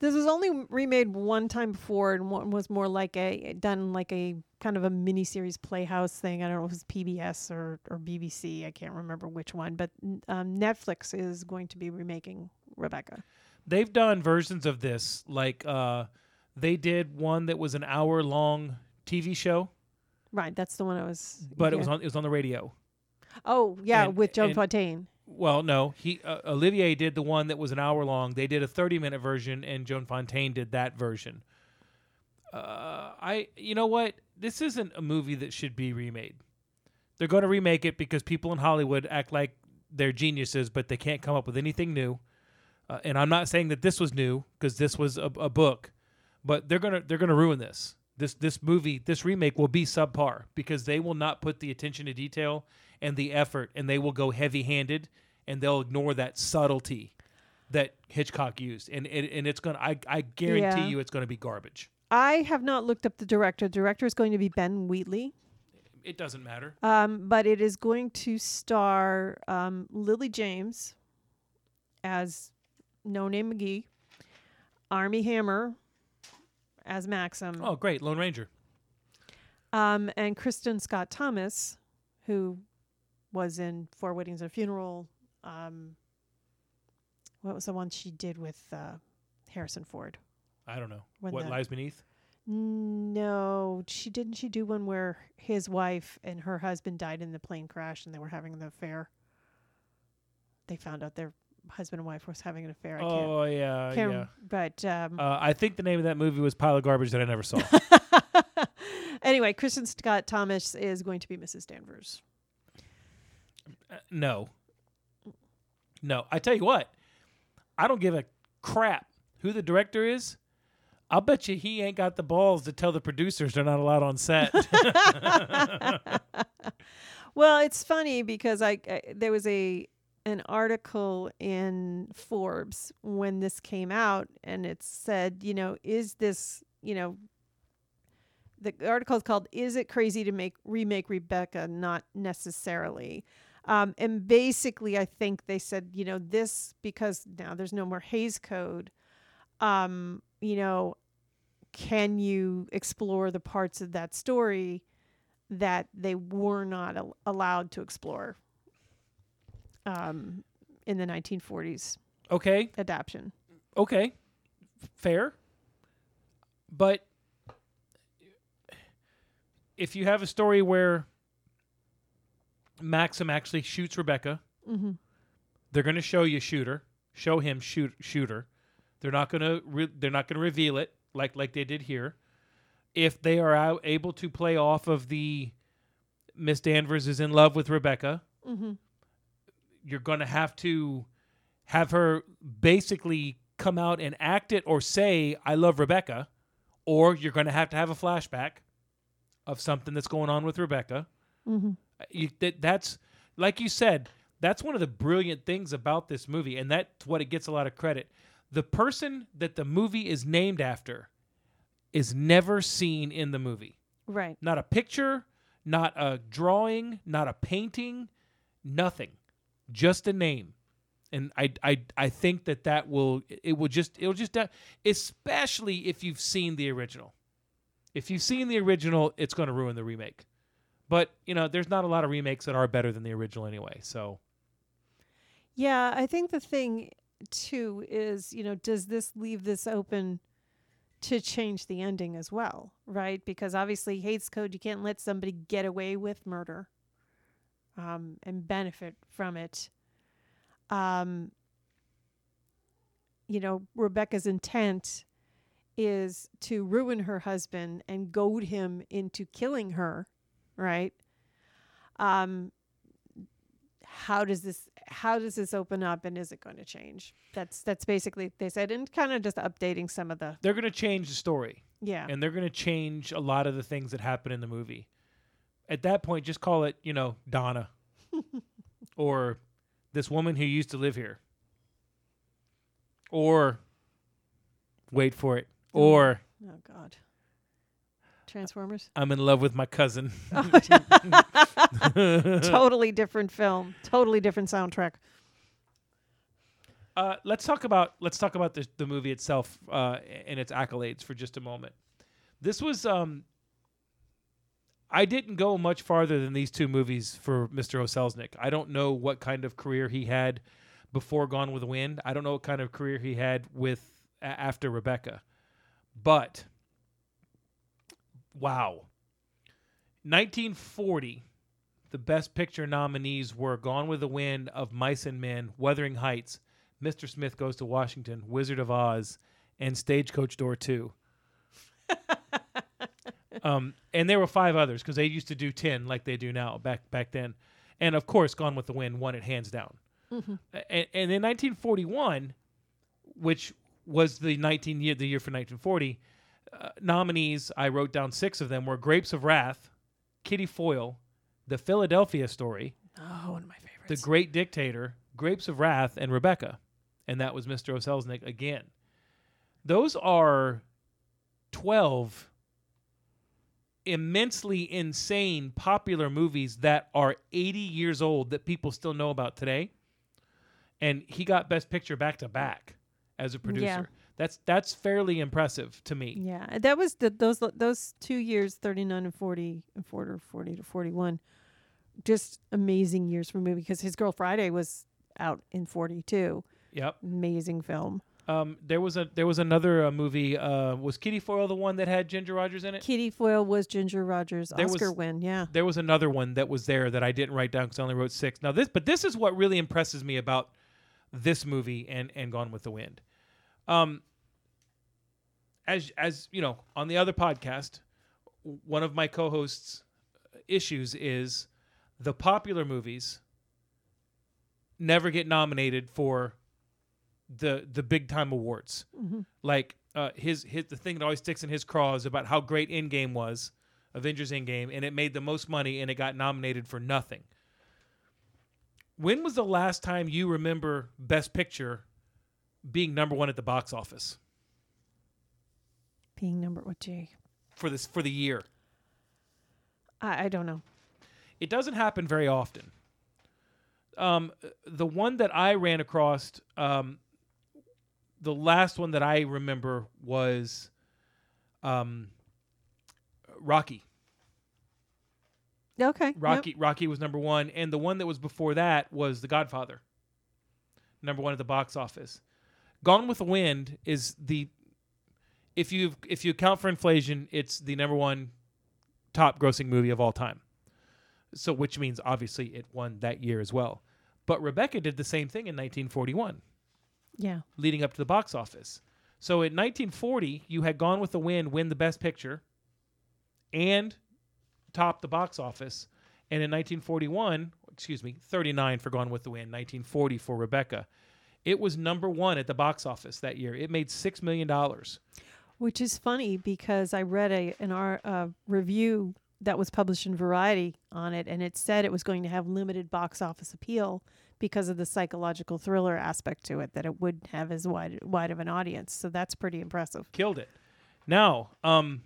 this was only remade one time before and one was more like a done like a kind of a miniseries playhouse thing. I don't know if it was pbs or, or bbc i can't remember which one but um, netflix is going to be remaking rebecca. They've done versions of this like uh they did one that was an hour long TV show, right. That's the one i was but it was on it was on the radio. Oh yeah and- with joan and- fontaine Well, no, he uh, Olivier did the one that was an hour long. They did a thirty minute version, and Joan Fontaine did that version. Uh, I, you know what? This isn't a movie that should be remade. They're going to remake it because people in Hollywood act like they're geniuses, but they can't come up with anything new. Uh, and I'm not saying that this was new because this was a, a book, but they're gonna they're gonna ruin this. This this movie this remake will be subpar because they will not put the attention to detail and the effort, and they will go heavy handed and they'll ignore that subtlety that Hitchcock used, and and, and it's gonna I I guarantee Yeah. you it's gonna be garbage. I have not looked up the director. The director is going to be Ben Wheatley, It doesn't matter. um, but it is going to star um, Lily James as No Name McGee, Armie Hammer as Maxim, Oh, great, Lone Ranger. um, and Kristin Scott Thomas, who was in Four Weddings and a Funeral. Um, what was the one she did with uh, Harrison Ford? I don't know When what the- lies beneath. No, she didn't. She do one where his wife and her husband died in the plane crash, and they were having an affair. They found out their husband and wife was having an affair. I can't. Oh yeah, can't yeah. But um, Uh, I think the name of that movie was Pile of Garbage that I never saw. anyway, Kristin Scott Thomas is going to be Mrs. Danvers. Uh, no, no. I tell you what, I don't give a crap who the director is. I'll bet you he ain't got the balls to tell the producers they're not allowed on set. Well, it's funny because I, I there was a an article in Forbes when this came out, and it said, you know, is this, you know, the article is called "Is it crazy to make remake Rebecca?" Not necessarily. Um, and basically, I think they said, you know, this because now there's no more Hays Code. Um, you know, can you explore the parts of that story that they were not al- allowed to explore um, in the 1940s okay, adaptation. okay, fair. But if you have a story where Maxim actually shoots Rebecca, Mm-hmm. they're going to show you shooter, show him shoot shooter. They're not going to re- they're not going to reveal it like like they did here. If they are out, able to play off of the Miss Danvers is in love with Rebecca, Mm-hmm. you're going to have to have her basically come out and act it or say I love Rebecca, or you're going to have to have a flashback of something that's going on with Rebecca. Mm-hmm. You, that, that's like you said. That's one of the brilliant things about this movie, and that's what it gets a lot of credit. The person that the movie is named after is never seen in the movie. Right. Not a picture, not a drawing, not a painting, nothing. Just a name. And I, I, I think that that will it will just it'll just especially if you've seen the original. If you've seen the original, it's going to ruin the remake. But you know, there's not a lot of remakes that are better than the original anyway. So Yeah, I think the thing too is, you know, does this leave this open to change the ending as well, right? Because obviously, Hays Code, you can't let somebody get away with murder um, and benefit from it. Um, you know, Rebecca's intent is to ruin her husband and goad him into killing her, right? Um, how does this how does this open up and is it going to change that's that's basically they said and kind of just updating some of the they're going to change the story. yeah and they're going to change a lot of the things that happen in the movie. At that point, just call it, you know, Donna or this woman who used to live here. Or wait for it. Or oh god transformers I'm in love with my cousin. totally different film totally different soundtrack Uh, let's talk about let's talk about the the movie itself uh, and its accolades for just a moment. This was um, I didn't go much farther than these two movies for Mr. O. Selznick. I don't know what kind of career he had before Gone with the Wind. I don't know what kind of career he had with a- after Rebecca, but wow, 1940. The Best Picture nominees were Gone with the Wind, Of Mice and Men, Wuthering Heights, Mr. Smith Goes to Washington, Wizard of Oz, and Stagecoach Door 2. um, and there were five others because they used to do 10 like they do now back back then. And of course, Gone with the Wind won it hands down. A- And, and in 1941, which was the 19 year the year for 1940, uh, nominees I wrote down six of them were Grapes of Wrath, Kitty Foyle, The Philadelphia Story, oh one of my The Great Dictator, Grapes of Wrath, and Rebecca. And that was Mr. O. Selznick again. Those are 12 immensely insane popular movies that are 80 years old that people still know about today. And he got Best Picture back to back as a producer. Yeah. That's that's fairly impressive to me. yeah that was the those those two years 39 and 40 and 40 or 40 to 41 just amazing years for a movie because his girl friday was out in 42 Yep. amazing film Um, there was a there was another uh, movie. Uh, was Kitty Foyle the one that had Ginger Rogers in it? Kitty Foyle was Ginger Rogers There Oscar was- win. Yeah. there was another one that was there that I didn't write down because I only wrote six. Now this, but this is what really impresses me about this movie and and Gone with the Wind. Um, as as you know, on the other podcast, one of my co-hosts' issues is the popular movies never get nominated for the the big time awards. Like uh, his his the thing that always sticks in his craw is about how great Endgame was, Avengers Endgame, and it made the most money and it got nominated for nothing. When was the last time you remember Best Picture being number one at the box office Being number what G? for this for the year? I, I don't know. It doesn't happen very often. Um, the one that I ran across, um, the last one that I remember was um, Rocky. Okay. Rocky Rocky was number one, and the one that was before that was The Godfather, number one at the box office. Gone with the Wind is the if you if you account for inflation, it's the number one top grossing movie of all time. So which means obviously it won that year as well. But Rebecca did the same thing in 1941 Yeah. leading up to the box office. So in 1940, you had Gone with the Wind win the Best Picture and top the box office. And in 1941, excuse me, 39 for Gone with the Wind, 1940 for Rebecca. It was number one at the box office that year. It made $6 million. Which is funny because I read a an our uh, review that was published in Variety on it, and it said it was going to have limited box office appeal because of the psychological thriller aspect to it, that it wouldn't have as wide wide of an audience. So that's pretty impressive. Killed it. Now, um,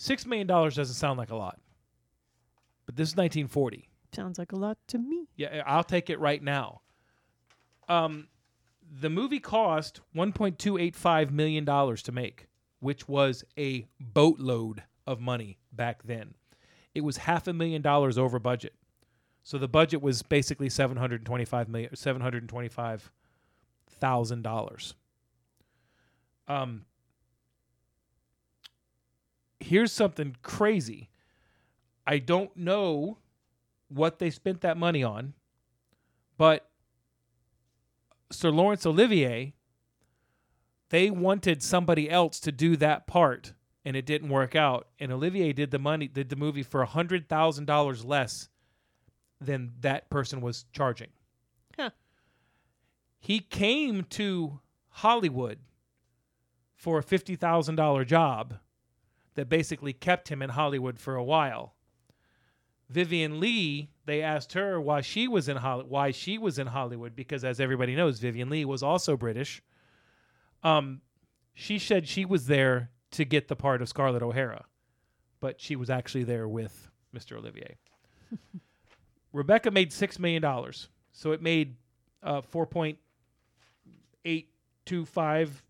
Six million dollars doesn't sound like a lot, but this is 1940. Sounds like a lot to me. Yeah, I'll take it right now. Um, the movie cost 1.285 million dollars to make, which was a boatload of money back then. It was half a million dollars over budget. So the budget was basically 725 million 725 thousand dollars. Um here's something crazy. I don't know what they spent that money on, but Sir Laurence Olivier, they wanted somebody else to do that part, and it didn't work out. And Olivier did the money, did the movie for hundred thousand dollars less than that person was charging. Huh. He came to Hollywood for a fifty thousand dollar job that basically kept him in Hollywood for a while. Vivien Leigh, they asked her why she was in Holly- why she was in Hollywood because as everybody knows, Vivien Leigh was also British. Um, she said she was there to get the part of Scarlett O'Hara, but she was actually there with Mr. Olivier. Rebecca made six million dollars, so it made uh, four point eight two five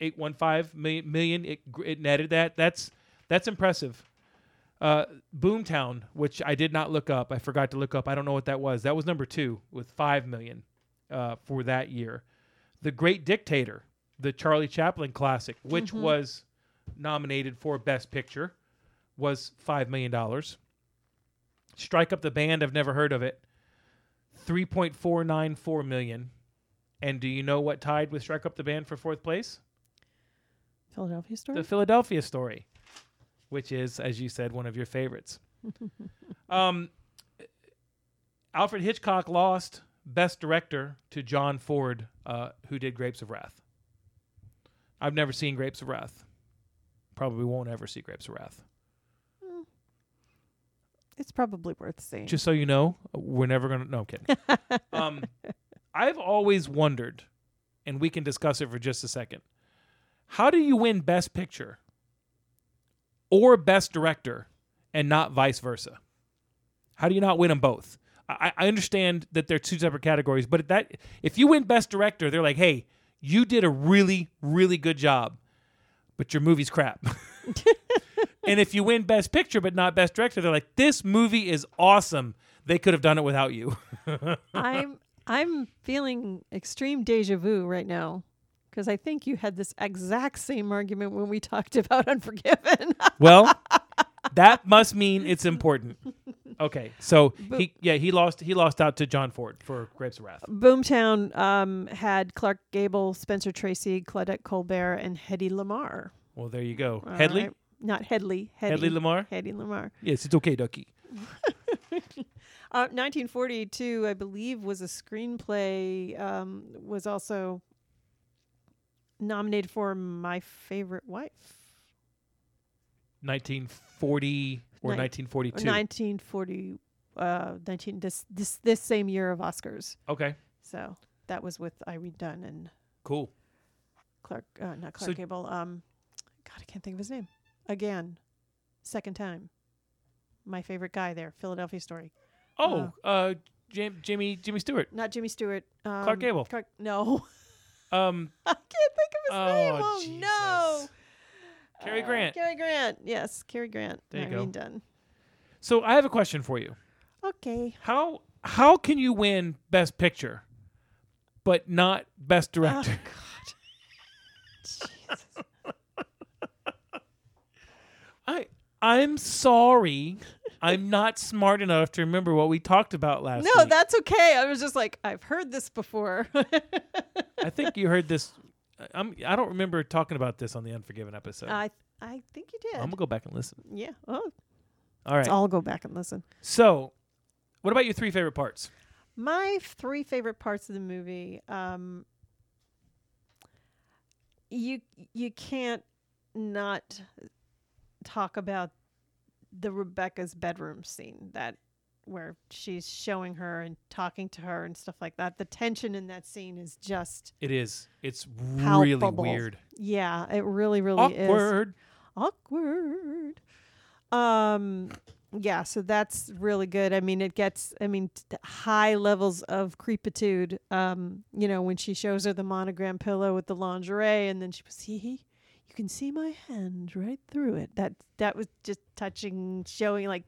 eight one five million million. It, it netted that. That's that's impressive. Uh, Boomtown, which I did not look up, I forgot to look up. I don't know what that was. That was number two with five million uh, for that year. The Great Dictator, the Charlie Chaplin classic, which was nominated for Best Picture, was five million dollars. Strike Up the Band, I've never heard of it. Three point four nine four million. And do you know what tied with Strike Up the Band for fourth place? Philadelphia story. The Philadelphia Story, which is, as you said, one of your favorites. um, Alfred Hitchcock lost Best Director to John Ford, uh, who did Grapes of Wrath. I've never seen Grapes of Wrath. Probably won't ever see Grapes of Wrath. it's probably worth seeing. Just so you know, we're never gonna. No, I'm kidding. um, I've always wondered, and we can discuss it for just a second. How do you win Best Picture or Best Director and not vice versa? How do you not win them both? I, I understand that they're two separate categories, but that if you win Best Director, they're like, "Hey, you did a really, really good job, but your movie's crap." and if you win Best Picture but not Best Director, they're like, "This movie is awesome. They could have done it without you." I'm I'm feeling extreme deja vu right now because I think you had this exact same argument when we talked about Unforgiven. Well, that must mean it's important. Okay, so he yeah he lost he lost out to John Ford for Grapes of Wrath. Boomtown um, had Clark Gable, Spencer Tracy, Claudette Colbert, and Hedy Lamarr. Well, there you go. All Headley, right. Not Headley. Hedy, Headley Lamar. Hedy Lamarr. Yes, it's okay, Ducky. Uh, 1942, I believe, was a screenplay. Um, was also nominated for My Favorite Wife. 1940 or Nin- 1942. 1940. Uh, 19 this this this same year of Oscars. Okay, So that was with Irene Dunne and cool. Clark. Uh, not Clark So- Gable. Um, God, I can't think of his name. Again, second time. My favorite guy there, Philadelphia Story. Oh, uh, Jim, Jimmy Jimmy Stewart. Not Jimmy Stewart. Um, Clark Gable. Clark, no, Um, I can't think of his Oh, name. Oh no. Jesus. Cary Uh, Grant. Cary Grant. Yes, Cary Grant. There you Irene go. Dunne. so I have a question for you. Okay. How how can you win Best Picture, but not Best Director? Oh God. Jesus. I I'm sorry. I'm not smart enough to remember what we talked about last No, week. that's okay. I was just like, I've heard this before. I think you heard this. I'm, I don't remember talking about this on the Unforgiven episode. I I think you did. I'm gonna go back and listen. yeah. Oh, All right. let's all go back and listen. So, what about your three favorite parts? My three favorite parts of the movie. Um, you you can't not talk about the Rebecca's bedroom scene that where she's showing her and talking to her and stuff like that. The tension in that scene is just It is. It's really weird. yeah, it really really is Awkward. awkward. Um, yeah, so that's really good. I mean, it gets, I mean, t- high levels of creepitude. Um, you know, when she shows her the monogram pillow with the lingerie, and then she see, you can see my hand right through it. That that was just touching, showing like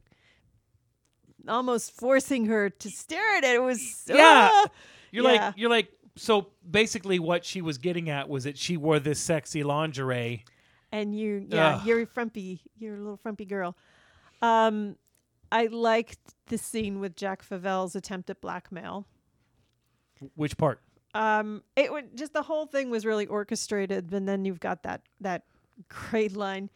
almost forcing her to stare at it. It was Yeah. ah! You're Yeah. like you're like so basically what she was getting at was that she wore this sexy lingerie. and you yeah Ugh. you're frumpy you're a little frumpy girl um i liked the scene with Jack Favell's attempt at blackmail Which part? Um it would just the whole thing was really orchestrated and then you've got that that great line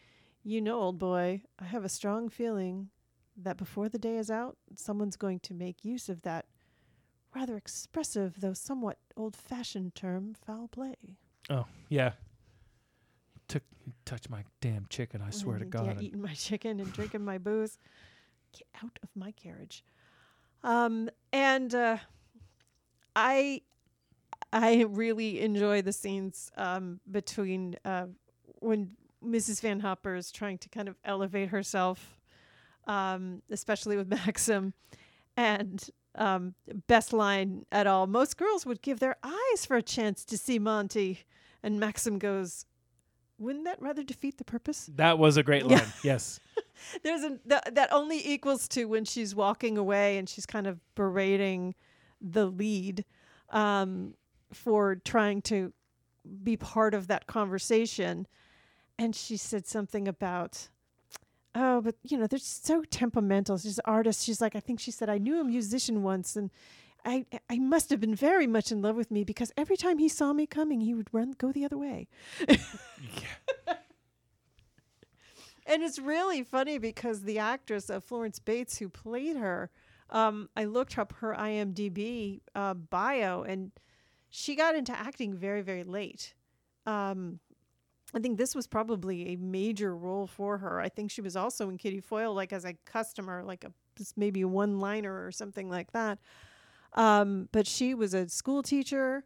you know old boy i have a strong feeling that before the day is out someone's going to make use of that rather expressive though somewhat old-fashioned term foul play Oh, yeah. Took touch my damn chicken, I swear to God. Yeah, eating my chicken and drinking my booze. Get out of my carriage. Um, and uh, I I really enjoy the scenes um, between uh, when Mrs. Van Hopper is trying to kind of elevate herself, um, especially with Maxim, and um, best line at all. Most girls would give their eyes for a chance to see Monty, and Maxim goes, "Wouldn't that rather defeat the purpose?" that was a great Yeah. line. Yes. there's a th- that only equals to when she's walking away and she's kind of berating the lead um, for trying to be part of that conversation. And she said something about oh but you know they're so temperamental. She's an artist. She's like i think she said i knew a musician once and I, I must have been very much in love with me because every time he saw me coming, he would run go the other way. And it's really funny because the actress of Florence Bates who played her, um, I looked up her IMDb uh, bio, and she got into acting very, very late. Um, I think this was probably a major role for her. I think she was also in Kitty Foyle, like as a customer, like a maybe a one-liner or something like that. Um, but she was a school teacher.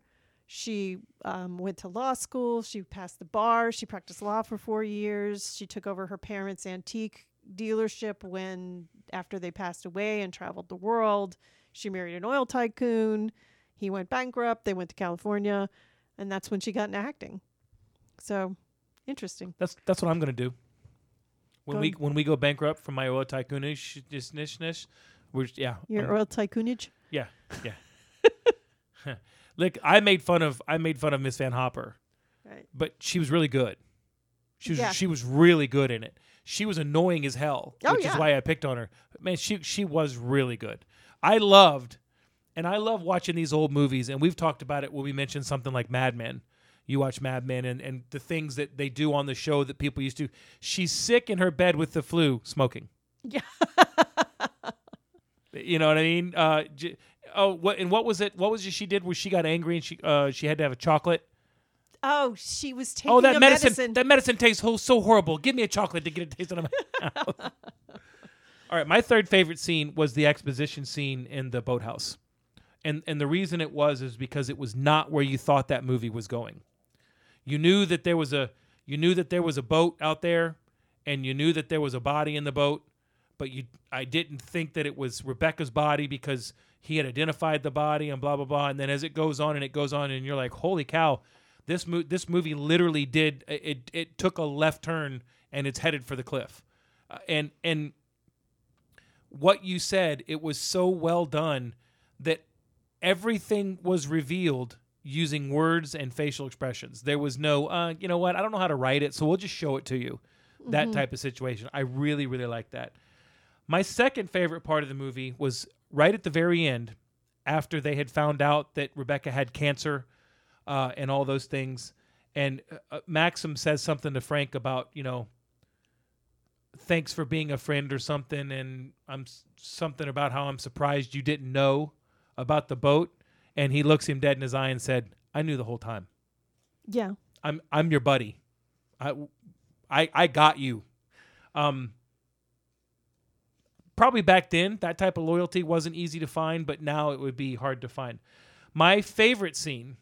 She um, went to law school. She passed the bar. She practiced law for four years. She took over her parents' antique dealership when, after they passed away, and traveled the world. She married an oil tycoon. He went bankrupt. They went to California, and that's when she got into acting. So, interesting. That's that's what I'm gonna do. When Go we when we go bankrupt from my oil tycoonish nish nish nish, we're yeah. Your I'm- oil tycoonage. Yeah, yeah. Look, I made fun of I made fun of Miss Van Hopper, Right. but she was really good. She was Yeah. she was really good in it. She was annoying as hell, Oh, which is why I picked on her. But man, she she was really good. I loved, and I love watching these old movies. And we've talked about it when we mentioned something like Mad Men. You watch Mad Men and, and the things that they do on the show that people used to. She's sick in her bed with the flu, smoking. Yeah. You know what I mean? Uh, j- oh, what and what was it? What was it she did? Where she got angry and she uh she had to have a chocolate. Oh, she was taking oh, that medicine, medicine. That medicine tastes ho- so horrible. Give me a chocolate to get a taste out of my mouth. All right, my third favorite scene was the exposition scene in the boathouse, and and the reason it was is because it was not where you thought that movie was going. You knew that there was a you knew that there was a boat out there, and you knew that there was a body in the boat, but you I didn't think that it was Rebecca's body because he had identified the body and blah blah blah. And then as it goes on and it goes on, and you're like, holy cow, this mo- this movie literally did it. It took a left turn and it's headed for the cliff, uh, and and what you said, it was so well done that everything was revealed using words and facial expressions. There was no, uh, you know what, I don't know how to write it, so we'll just show it to you. That type of situation. I really, really like that. My second favorite part of the movie was right at the very end, after they had found out that Rebecca had cancer uh, and all those things. And uh, uh, Maxim says something to Frank about, you know, thanks for being a friend or something. And I'm something about how I'm surprised you didn't know about the boat. And he looks him dead in his eye and said, I knew the whole time. yeah. I'm I'm your buddy. I I I got you. Um probably back then that type of loyalty wasn't easy to find, but now it would be hard to find. My favorite scene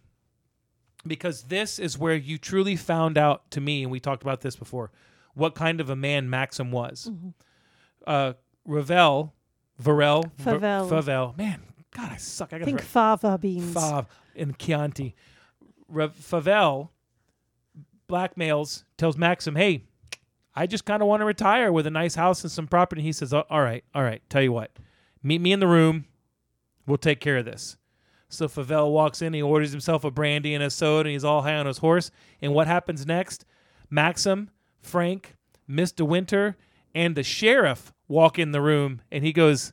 because this is where you truly found out to me and we talked about this before what kind of a man Maxim was. uh, Ravel, Varel, Favell. Favell. Man, God, I suck. I got Think fava beans. Fav and Chianti. Re- Favell blackmails, tells Maxim, hey, I just kind of want to retire with a nice house and some property. He says, "Oh, all right, all right, tell you what, meet me in the room. We'll take care of this. So Favell walks in, he orders himself a brandy and a soda, and he's all high on his horse. And what happens next? Maxim, Frank, Miss De Winter, and the sheriff walk in the room, and he goes,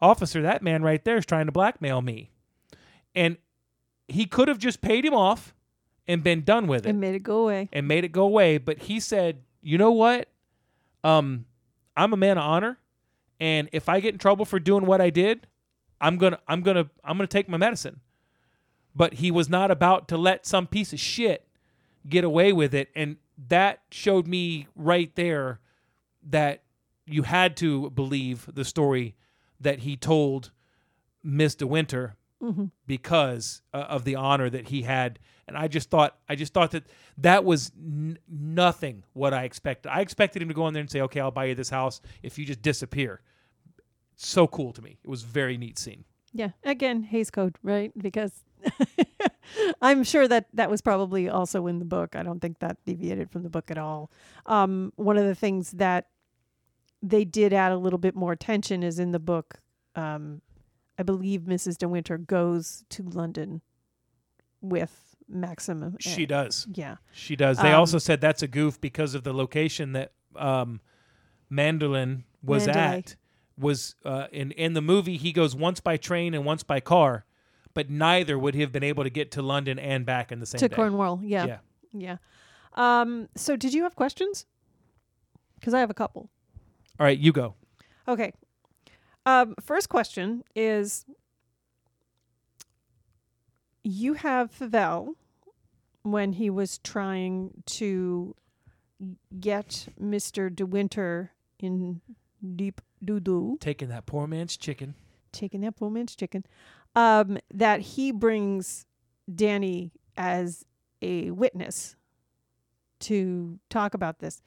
Officer, that man right there is trying to blackmail me. And he could have just paid him off and been done with it and made it go away. and made it go away. But he said, "You know what? Um, I'm a man of honor, and if I get in trouble for doing what I did, I'm gonna, I'm gonna, I'm gonna take my medicine." But he was not about to let some piece of shit get away with it, and that showed me right there that you had to believe the story that he told Miss De Winter Mhm. because uh, of the honor that he had and i just thought i just thought that that was n- nothing what i expected i expected him to go in there and say okay i'll buy you this house if you just disappear so cool to me it was a very neat scene Yeah. Again, Hays Code, right? Because I'm sure that that was probably also in the book. I don't think that deviated from the book at all. Um, one of the things that they did add a little bit more tension, is in the book. Um, I believe Mrs. De Winter goes to London with Maximum. she does Yeah. she does they Um, also said that's a goof because of the location that um mandolin was Manderley. at was uh in in the movie he goes once by train and once by car but neither would he have been able to get to london and back in the same To day Cornwall. Yeah. yeah Yeah. Um, so did you have questions? Because I have a couple. All right you go Okay. Um, first question is you have Favell when he was trying to get Mr. De Winter in deep doo doo, taking that poor man's chicken taking that poor man's chicken, um, that he brings Danny as a witness to talk about this.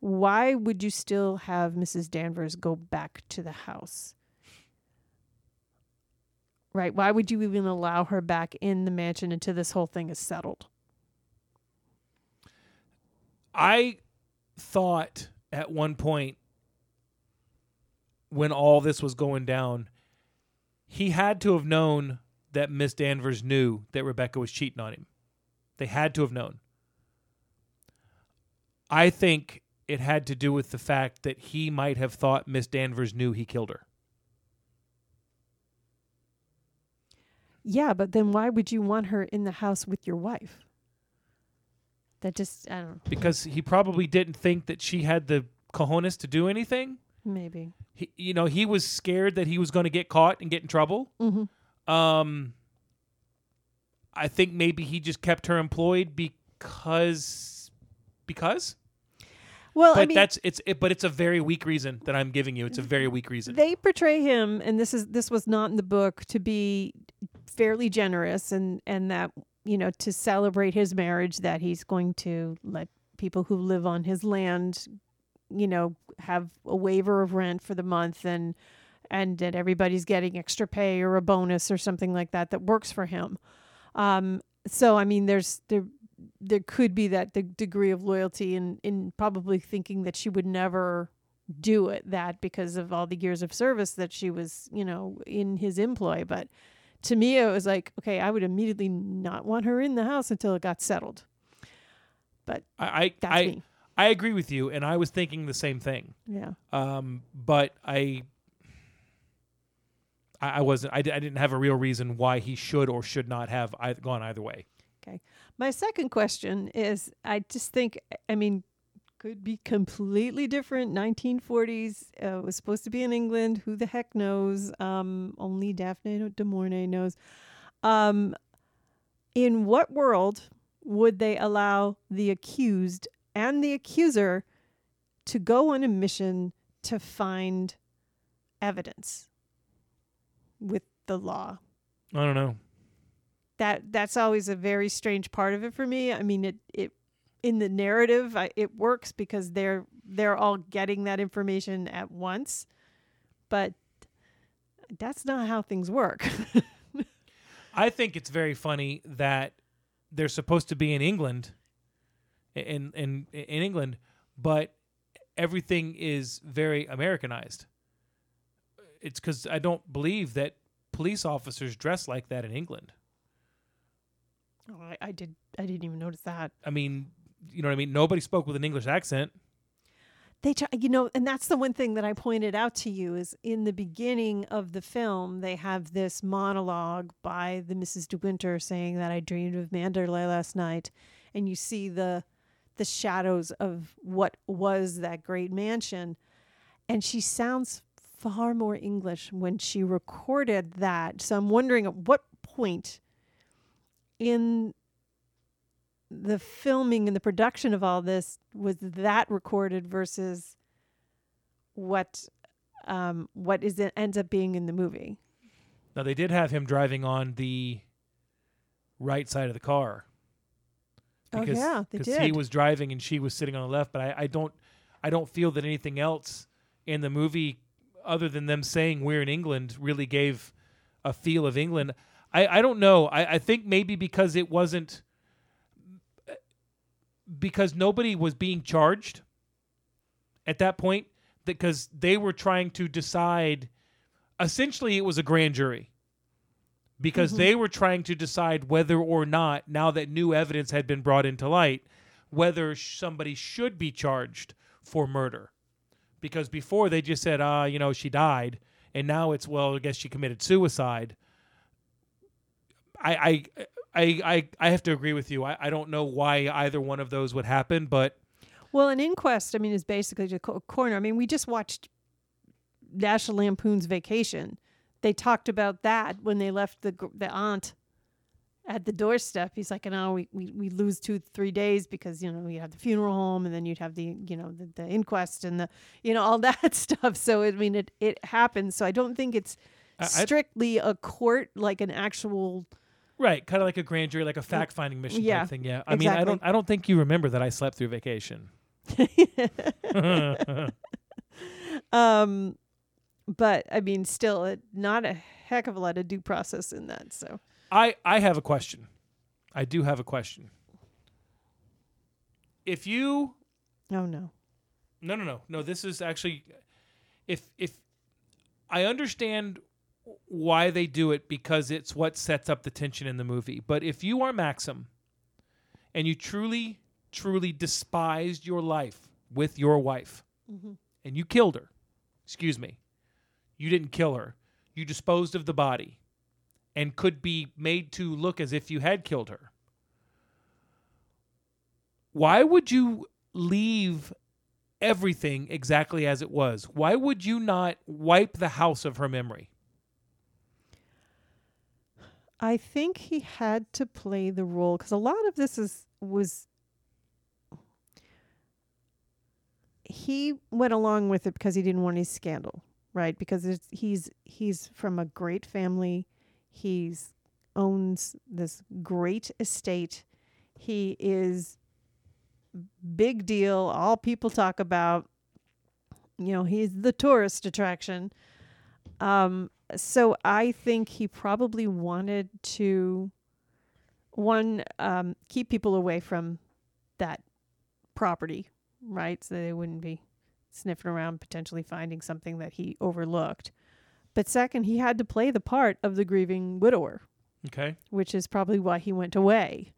Why would you still have Mrs. Danvers go back to the house? Right. Why would you even allow her back in the mansion until this whole thing is settled? I thought at one point when all this was going down, he had to have known that Miss Danvers knew that Rebecca was cheating on him. They had to have known. I think it had to do with the fact that he might have thought Miss Danvers knew he killed her. Yeah, but then why would you want her in the house with your wife? That just, I don't know. Because he probably didn't think that she had the cojones to do anything. Maybe. He, you know, he was scared that he was going to get caught and get in trouble. Mm-hmm. Um, I think maybe he just kept her employed because because. Well, But I mean, that's it's it, but it's a very weak reason that I'm giving you. It's a very weak reason. they portray him and this is this was not in the book to be fairly generous and and that you know to celebrate his marriage that he's going to let people who live on his land you know have a waiver of rent for the month and and that everybody's getting extra pay or a bonus or something like that that works for him um so i mean there's there there could be that the degree of loyalty in in probably thinking that she would never do it that because of all the years of service that she was you know in his employ but to me it was like okay i would immediately not want her in the house until it got settled I I that's I, me I agree with you, and I was thinking the same thing. yeah Um, but I. I I wasn't. I, I didn't have a real reason why he should or should not have either, gone either way. My second question is i just think i mean could be completely different. 1940s uh, was supposed to be in england. Who the heck knows? Um only Daphne du Maurier knows. Um in what world would they allow the accused and the accuser to go on a mission to find evidence with the law? I don't know. That that's always a very strange part of it for me. I mean, it it in the narrative I, it works because they're they're all getting that information at once but that's not how things work I think it's very funny that they're supposed to be in England, in in in England, but everything is very Americanized. It's because I don't believe that police officers dress like that in England. Oh, I, I did i didn't even notice that I mean, you know what I mean. Nobody spoke with an English accent. they try, you know and that's the one thing that i pointed out to you is in the beginning of the film they have this monologue by the mrs de winter saying that i dreamed of Manderley last night and you see the the shadows of what was that great mansion and she sounds far more english when she recorded that so i'm wondering at what point in the filming and the production of all this was that recorded versus what um what is it ends up being in the movie Now they did have him driving on the right side of the car. oh yeah they because did he was driving and she was sitting on the left. But I, I don't I don't feel that anything else in the movie other than them saying we're in England really gave a feel of England. I, I don't know. I, I think maybe because it wasn't because nobody was being charged at that point because they were trying to decide essentially it was a grand jury because Mhm. they were trying to decide whether or not now that new evidence had been brought into light whether somebody should be charged for murder because before they just said ah you know she died and now it's well i guess she committed suicide i i i i, I have to agree with you. I, I don't know why either one of those would happen but well an inquest i mean is basically just a coroner. I mean we just watched national lampoon's vacation. They talked about that when they left the the aunt at the doorstep. He's like no we, we, we lose two three days because you know you have the funeral home and then you'd have the you know the, the inquest and the you know all that stuff. So i mean it it happens. So i don't think it's I- I- strictly a court like an actual right kind of like a grand jury like a fact finding mission yeah, type thing yeah. I mean i don't i don't think you remember that i slept through vacation. Um but i mean still it, not a heck of a lot of due process in that so. I I have a question. I do have a question. If you oh no. No no no no this is actually if if I understand why they do it because it's what sets up the tension in the movie. But if you are Maxim and you truly truly despised your life with your wife Mhm. and you killed her. Excuse me. You didn't kill her. You disposed of the body and could be made to look as if you had killed her. Why would you leave everything exactly as it was? Why would you not wipe the house of her memory? I think he had to play the role because a lot of this is was he went along with it because he didn't want any scandal right? Because he's he's from a great family. He's owns this great estate. He is big deal all people talk about. You know he's the tourist attraction. Um so i think he probably wanted to one um keep people away from that property right so they wouldn't be sniffing around potentially finding something that he overlooked but second he had to play the part of the grieving widower Okay. which is probably why he went away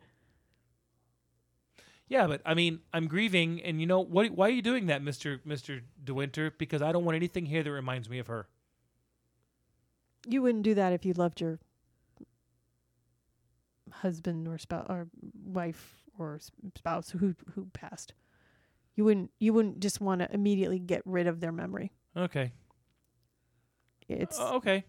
Yeah, but I mean, I'm grieving, and you know what? Why are you doing that, Mister Mister De Winter? Because I don't want anything here that reminds me of her. You wouldn't do that if you loved your husband or spouse or wife or spouse who who passed. You wouldn't you wouldn't just want to immediately get rid of their memory. Okay. It's Uh, okay.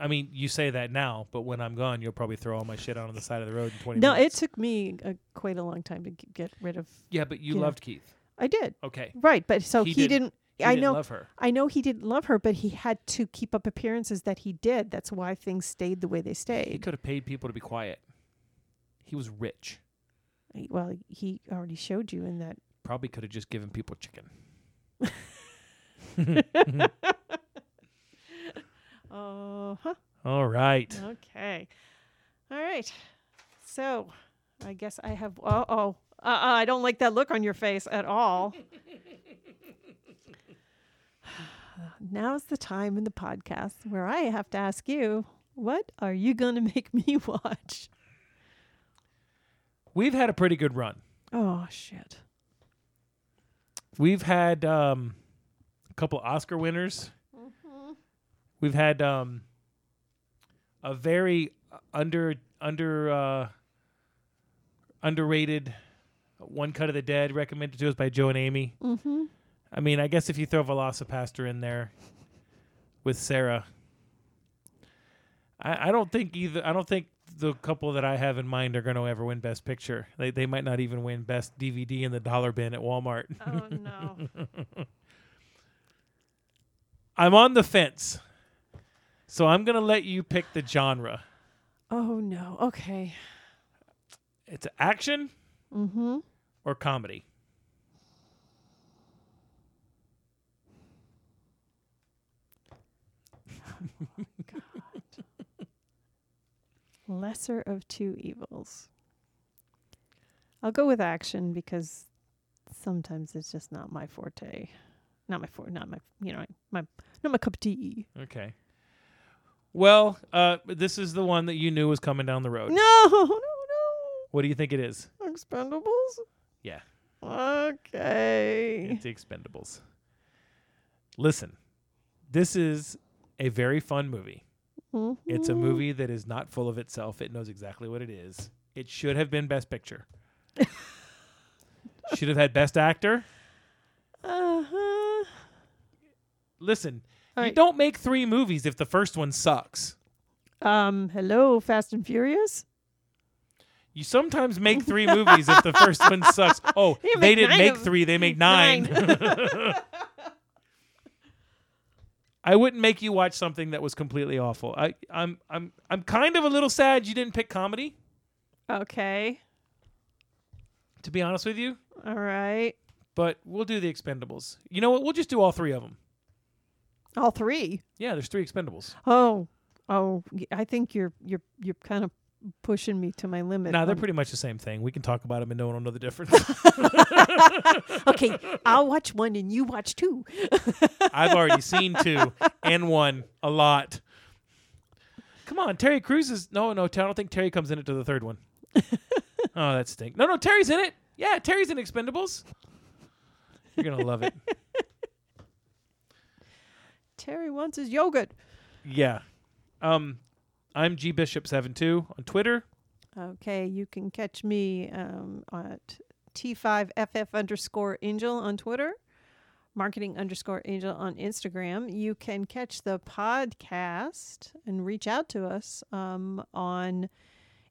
I mean, you say that now, but when I'm gone, you'll probably throw all my shit out on the side of the road in 20 no. It took me a, quite a long time to g- get rid of. yeah, but you yeah. loved Keith. I did Okay. right, but so He he, didn't- didn't. I know. love her. I know he didn't love her, but he had to keep up appearances that he did. That's why things stayed the way they stayed. He could have paid people to be quiet. He was rich. Well, he already showed you in that. Probably could have just given people chicken. Uh huh. All right. Okay. All right. So, I guess I have. Uh oh. Uh, uh, I don't like that look on your face at all. Now's the time in the podcast where I have to ask you, what are you going to make me watch? We've had a pretty good run. Oh, shit. We've had um, a couple Oscar winners. We've had um, a very under under uh, underrated one cut of the dead recommended to us by Joe and Amy. Mm-hmm. I mean, I guess if you throw Velocipastor in there with Sarah, I, I don't think either. I don't think the couple that I have in mind are going to ever win Best Picture. They they might not even win Best DVD in the dollar bin at Walmart. Oh, no. I'm on the fence, so I'm going to let you pick the genre. oh, no. Okay. It's action Mm-hmm. or comedy. Lesser of two evils. I'll go with action because sometimes it's just not my forte. Not my forte. Not my. You know, my not my cup of tea. Okay. Well, uh, this is the one that you knew was coming down the road. No, no, no. What do you think it is? Expendables. Yeah. Okay. It's the Expendables. Listen, this is a very fun movie. It's a Mhm. movie that is not full of itself. It knows exactly what it is. It should have been Best Picture. should have had Best Actor. Uh huh. Listen, All you right. don't make three movies if the first one sucks. Um. Hello, Fast and Furious. You sometimes make three movies if the first one sucks. Oh, they didn't make of- three; they made nine. I wouldn't make you watch something that was completely awful. I, I'm, I'm, I'm kind of a little sad you didn't pick comedy. Okay. To be honest with you, All right. but we'll do the Expendables. You know what? We'll just do all three of them. All three. Yeah, there's three Expendables. Oh. Oh. y- I think you're you're you're kind of pushing me to my limit. Nah, they're on- pretty much the same thing. We can talk about them and no one will know the difference. okay, I'll watch one and you watch two. I've already seen two and one a lot. Come on, Terry Crews is no, no. I don't think Terry comes in it to the third one. oh, that stink. No, no, Terry's in it. Yeah, Terry's in Expendables. You're gonna love it. Terry wants his yogurt. Yeah. Um, I'm G Bishop seven two on Twitter. Okay, you can catch me um, at T5FF underscore angel on Twitter, marketing underscore angel on Instagram. You can catch the podcast and reach out to us um, on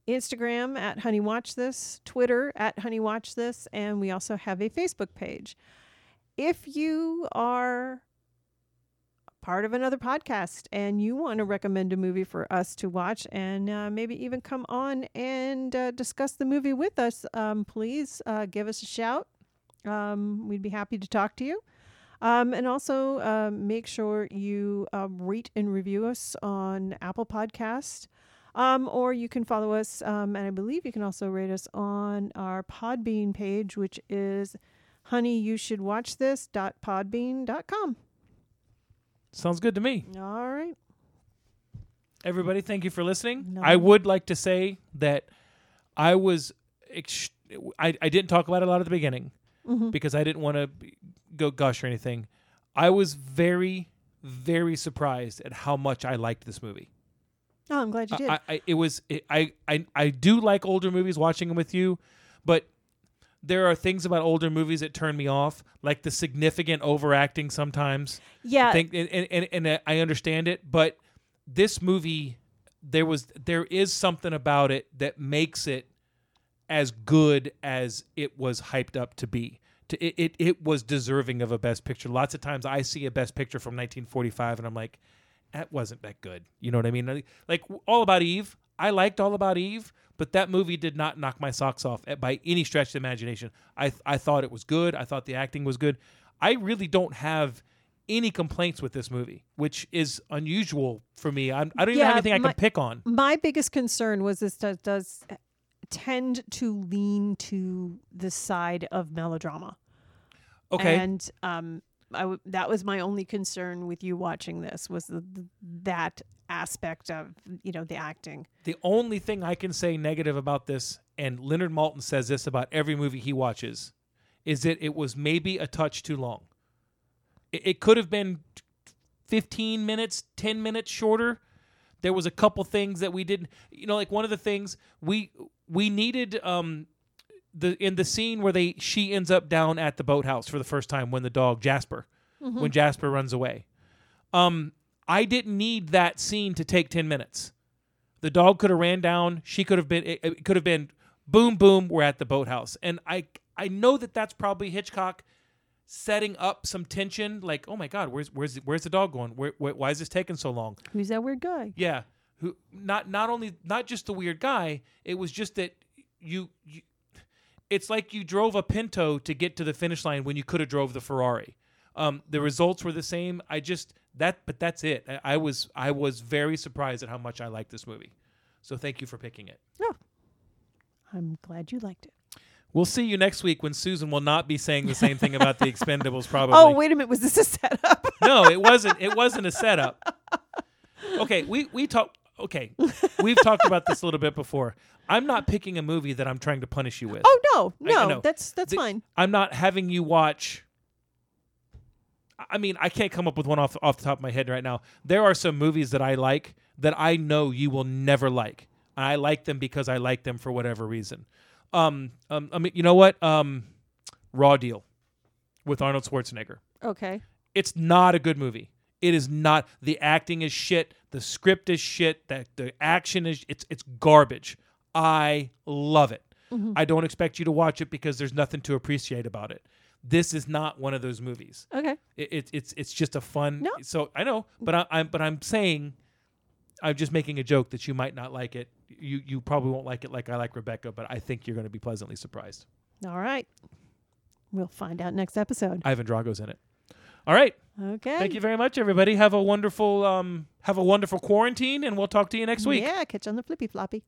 Instagram at Honey Watch This, Twitter at Honey Watch This, and we also have a Facebook page. If you are part of another podcast and you want to recommend a movie for us to watch and uh, maybe even come on and uh, discuss the movie with us, um, please uh, give us a shout. Um, we'd be happy to talk to you. Um, and also um, make sure you um, rate and review us on Apple Podcast. Um, or you can follow us, um, and I believe you can also rate us on our Podbean page, which is honey you should watch this dot podbean.com. Sounds good to me. All right. Everybody, thank you for listening. No. I would like to say that I was, ex- I, I didn't talk about it a lot at the beginning Mhm. because I didn't want to go gush or anything. I was very, very surprised at how much I liked this movie. Oh, I'm glad you did. I, I it was it, I, I I do like older movies watching them with you, but there are things about older movies that turn me off, like the significant overacting sometimes. yeah. I think and, and, and, and uh, I understand it, but this movie there was there is something about it that makes it as good as it was hyped up to be. To, it, it it was deserving of a best picture. Lots of times I see a best picture from 1945 and I'm like that wasn't that good. You know what I mean? Like All About Eve, I liked All About Eve, but that movie did not knock my socks off by any stretch of the imagination. I I thought it was good. I thought the acting was good. I really don't have any complaints with this movie, which is unusual for me. I'm, I don't even have anything I my- can pick on. My biggest concern was this does, does tend to lean to the side of melodrama. Okay, And um, I w- that was my only concern with you watching this was the, the, that aspect of you know the acting. the only thing I can say negative about this, and Leonard Maltin says this about every movie he watches, is that it was maybe a touch too long. It, it could have been 15 minutes, 10 minutes shorter. There was a couple things that we didn't, you know, like one of the things we we needed um the in the scene where they she ends up down at the boathouse for the first time when the dog Jasper when Jasper runs away. Um I didn't need that scene to take 10 minutes. The dog could have ran down. She could have been. It, it could have been boom, boom. We're at the boathouse, and I I know that that's probably Hitchcock setting up some tension. Like, oh my God, where's where's where's the dog going? Where, where why is this taking so long? Who's that weird guy? Yeah, who not not only not just the weird guy. It was just that you. you it's like you drove a Pinto to get to the finish line when you could have drove the Ferrari. Um, the results were the same. I just that, but that's it. I, I was I was very surprised at how much I liked this movie. So thank you for picking it. Oh. I'm glad you liked it. We'll see you next week when Susan will not be saying the same thing about the Expendables. Probably. Oh wait a minute, was this a setup? no, it wasn't. It wasn't a setup. Okay, we we talk. Okay, we've talked about this a little bit before. I'm not picking a movie that I'm trying to punish you with. oh no, I- I no, that's that's The- fine. I'm not having you watch. I mean, I can't come up with one off off the top of my head right now. There are some movies that I like that I know you will never like. I like them because I like them for whatever reason. Um, um I mean, you know what? Um, Raw Deal with Arnold Schwarzenegger. Okay. It's not a good movie. It is not. The acting is shit. The script is shit. That the action is it's it's garbage. I love it. I don't expect you to watch it because there's nothing to appreciate about it. This is not one of those movies. Okay. It, it, it's it's just a fun. No. So I know, but I, I'm but I'm saying, I'm just making a joke that you might not like it. You you probably won't like it like I like Rebecca, but I think you're going to be pleasantly surprised. All right. We'll find out next episode. Ivan Drago's in it. All right. Okay. Thank you very much, everybody. Have a wonderful um have a wonderful quarantine, and we'll talk to you next week. Yeah, catch you on the flippy floppy.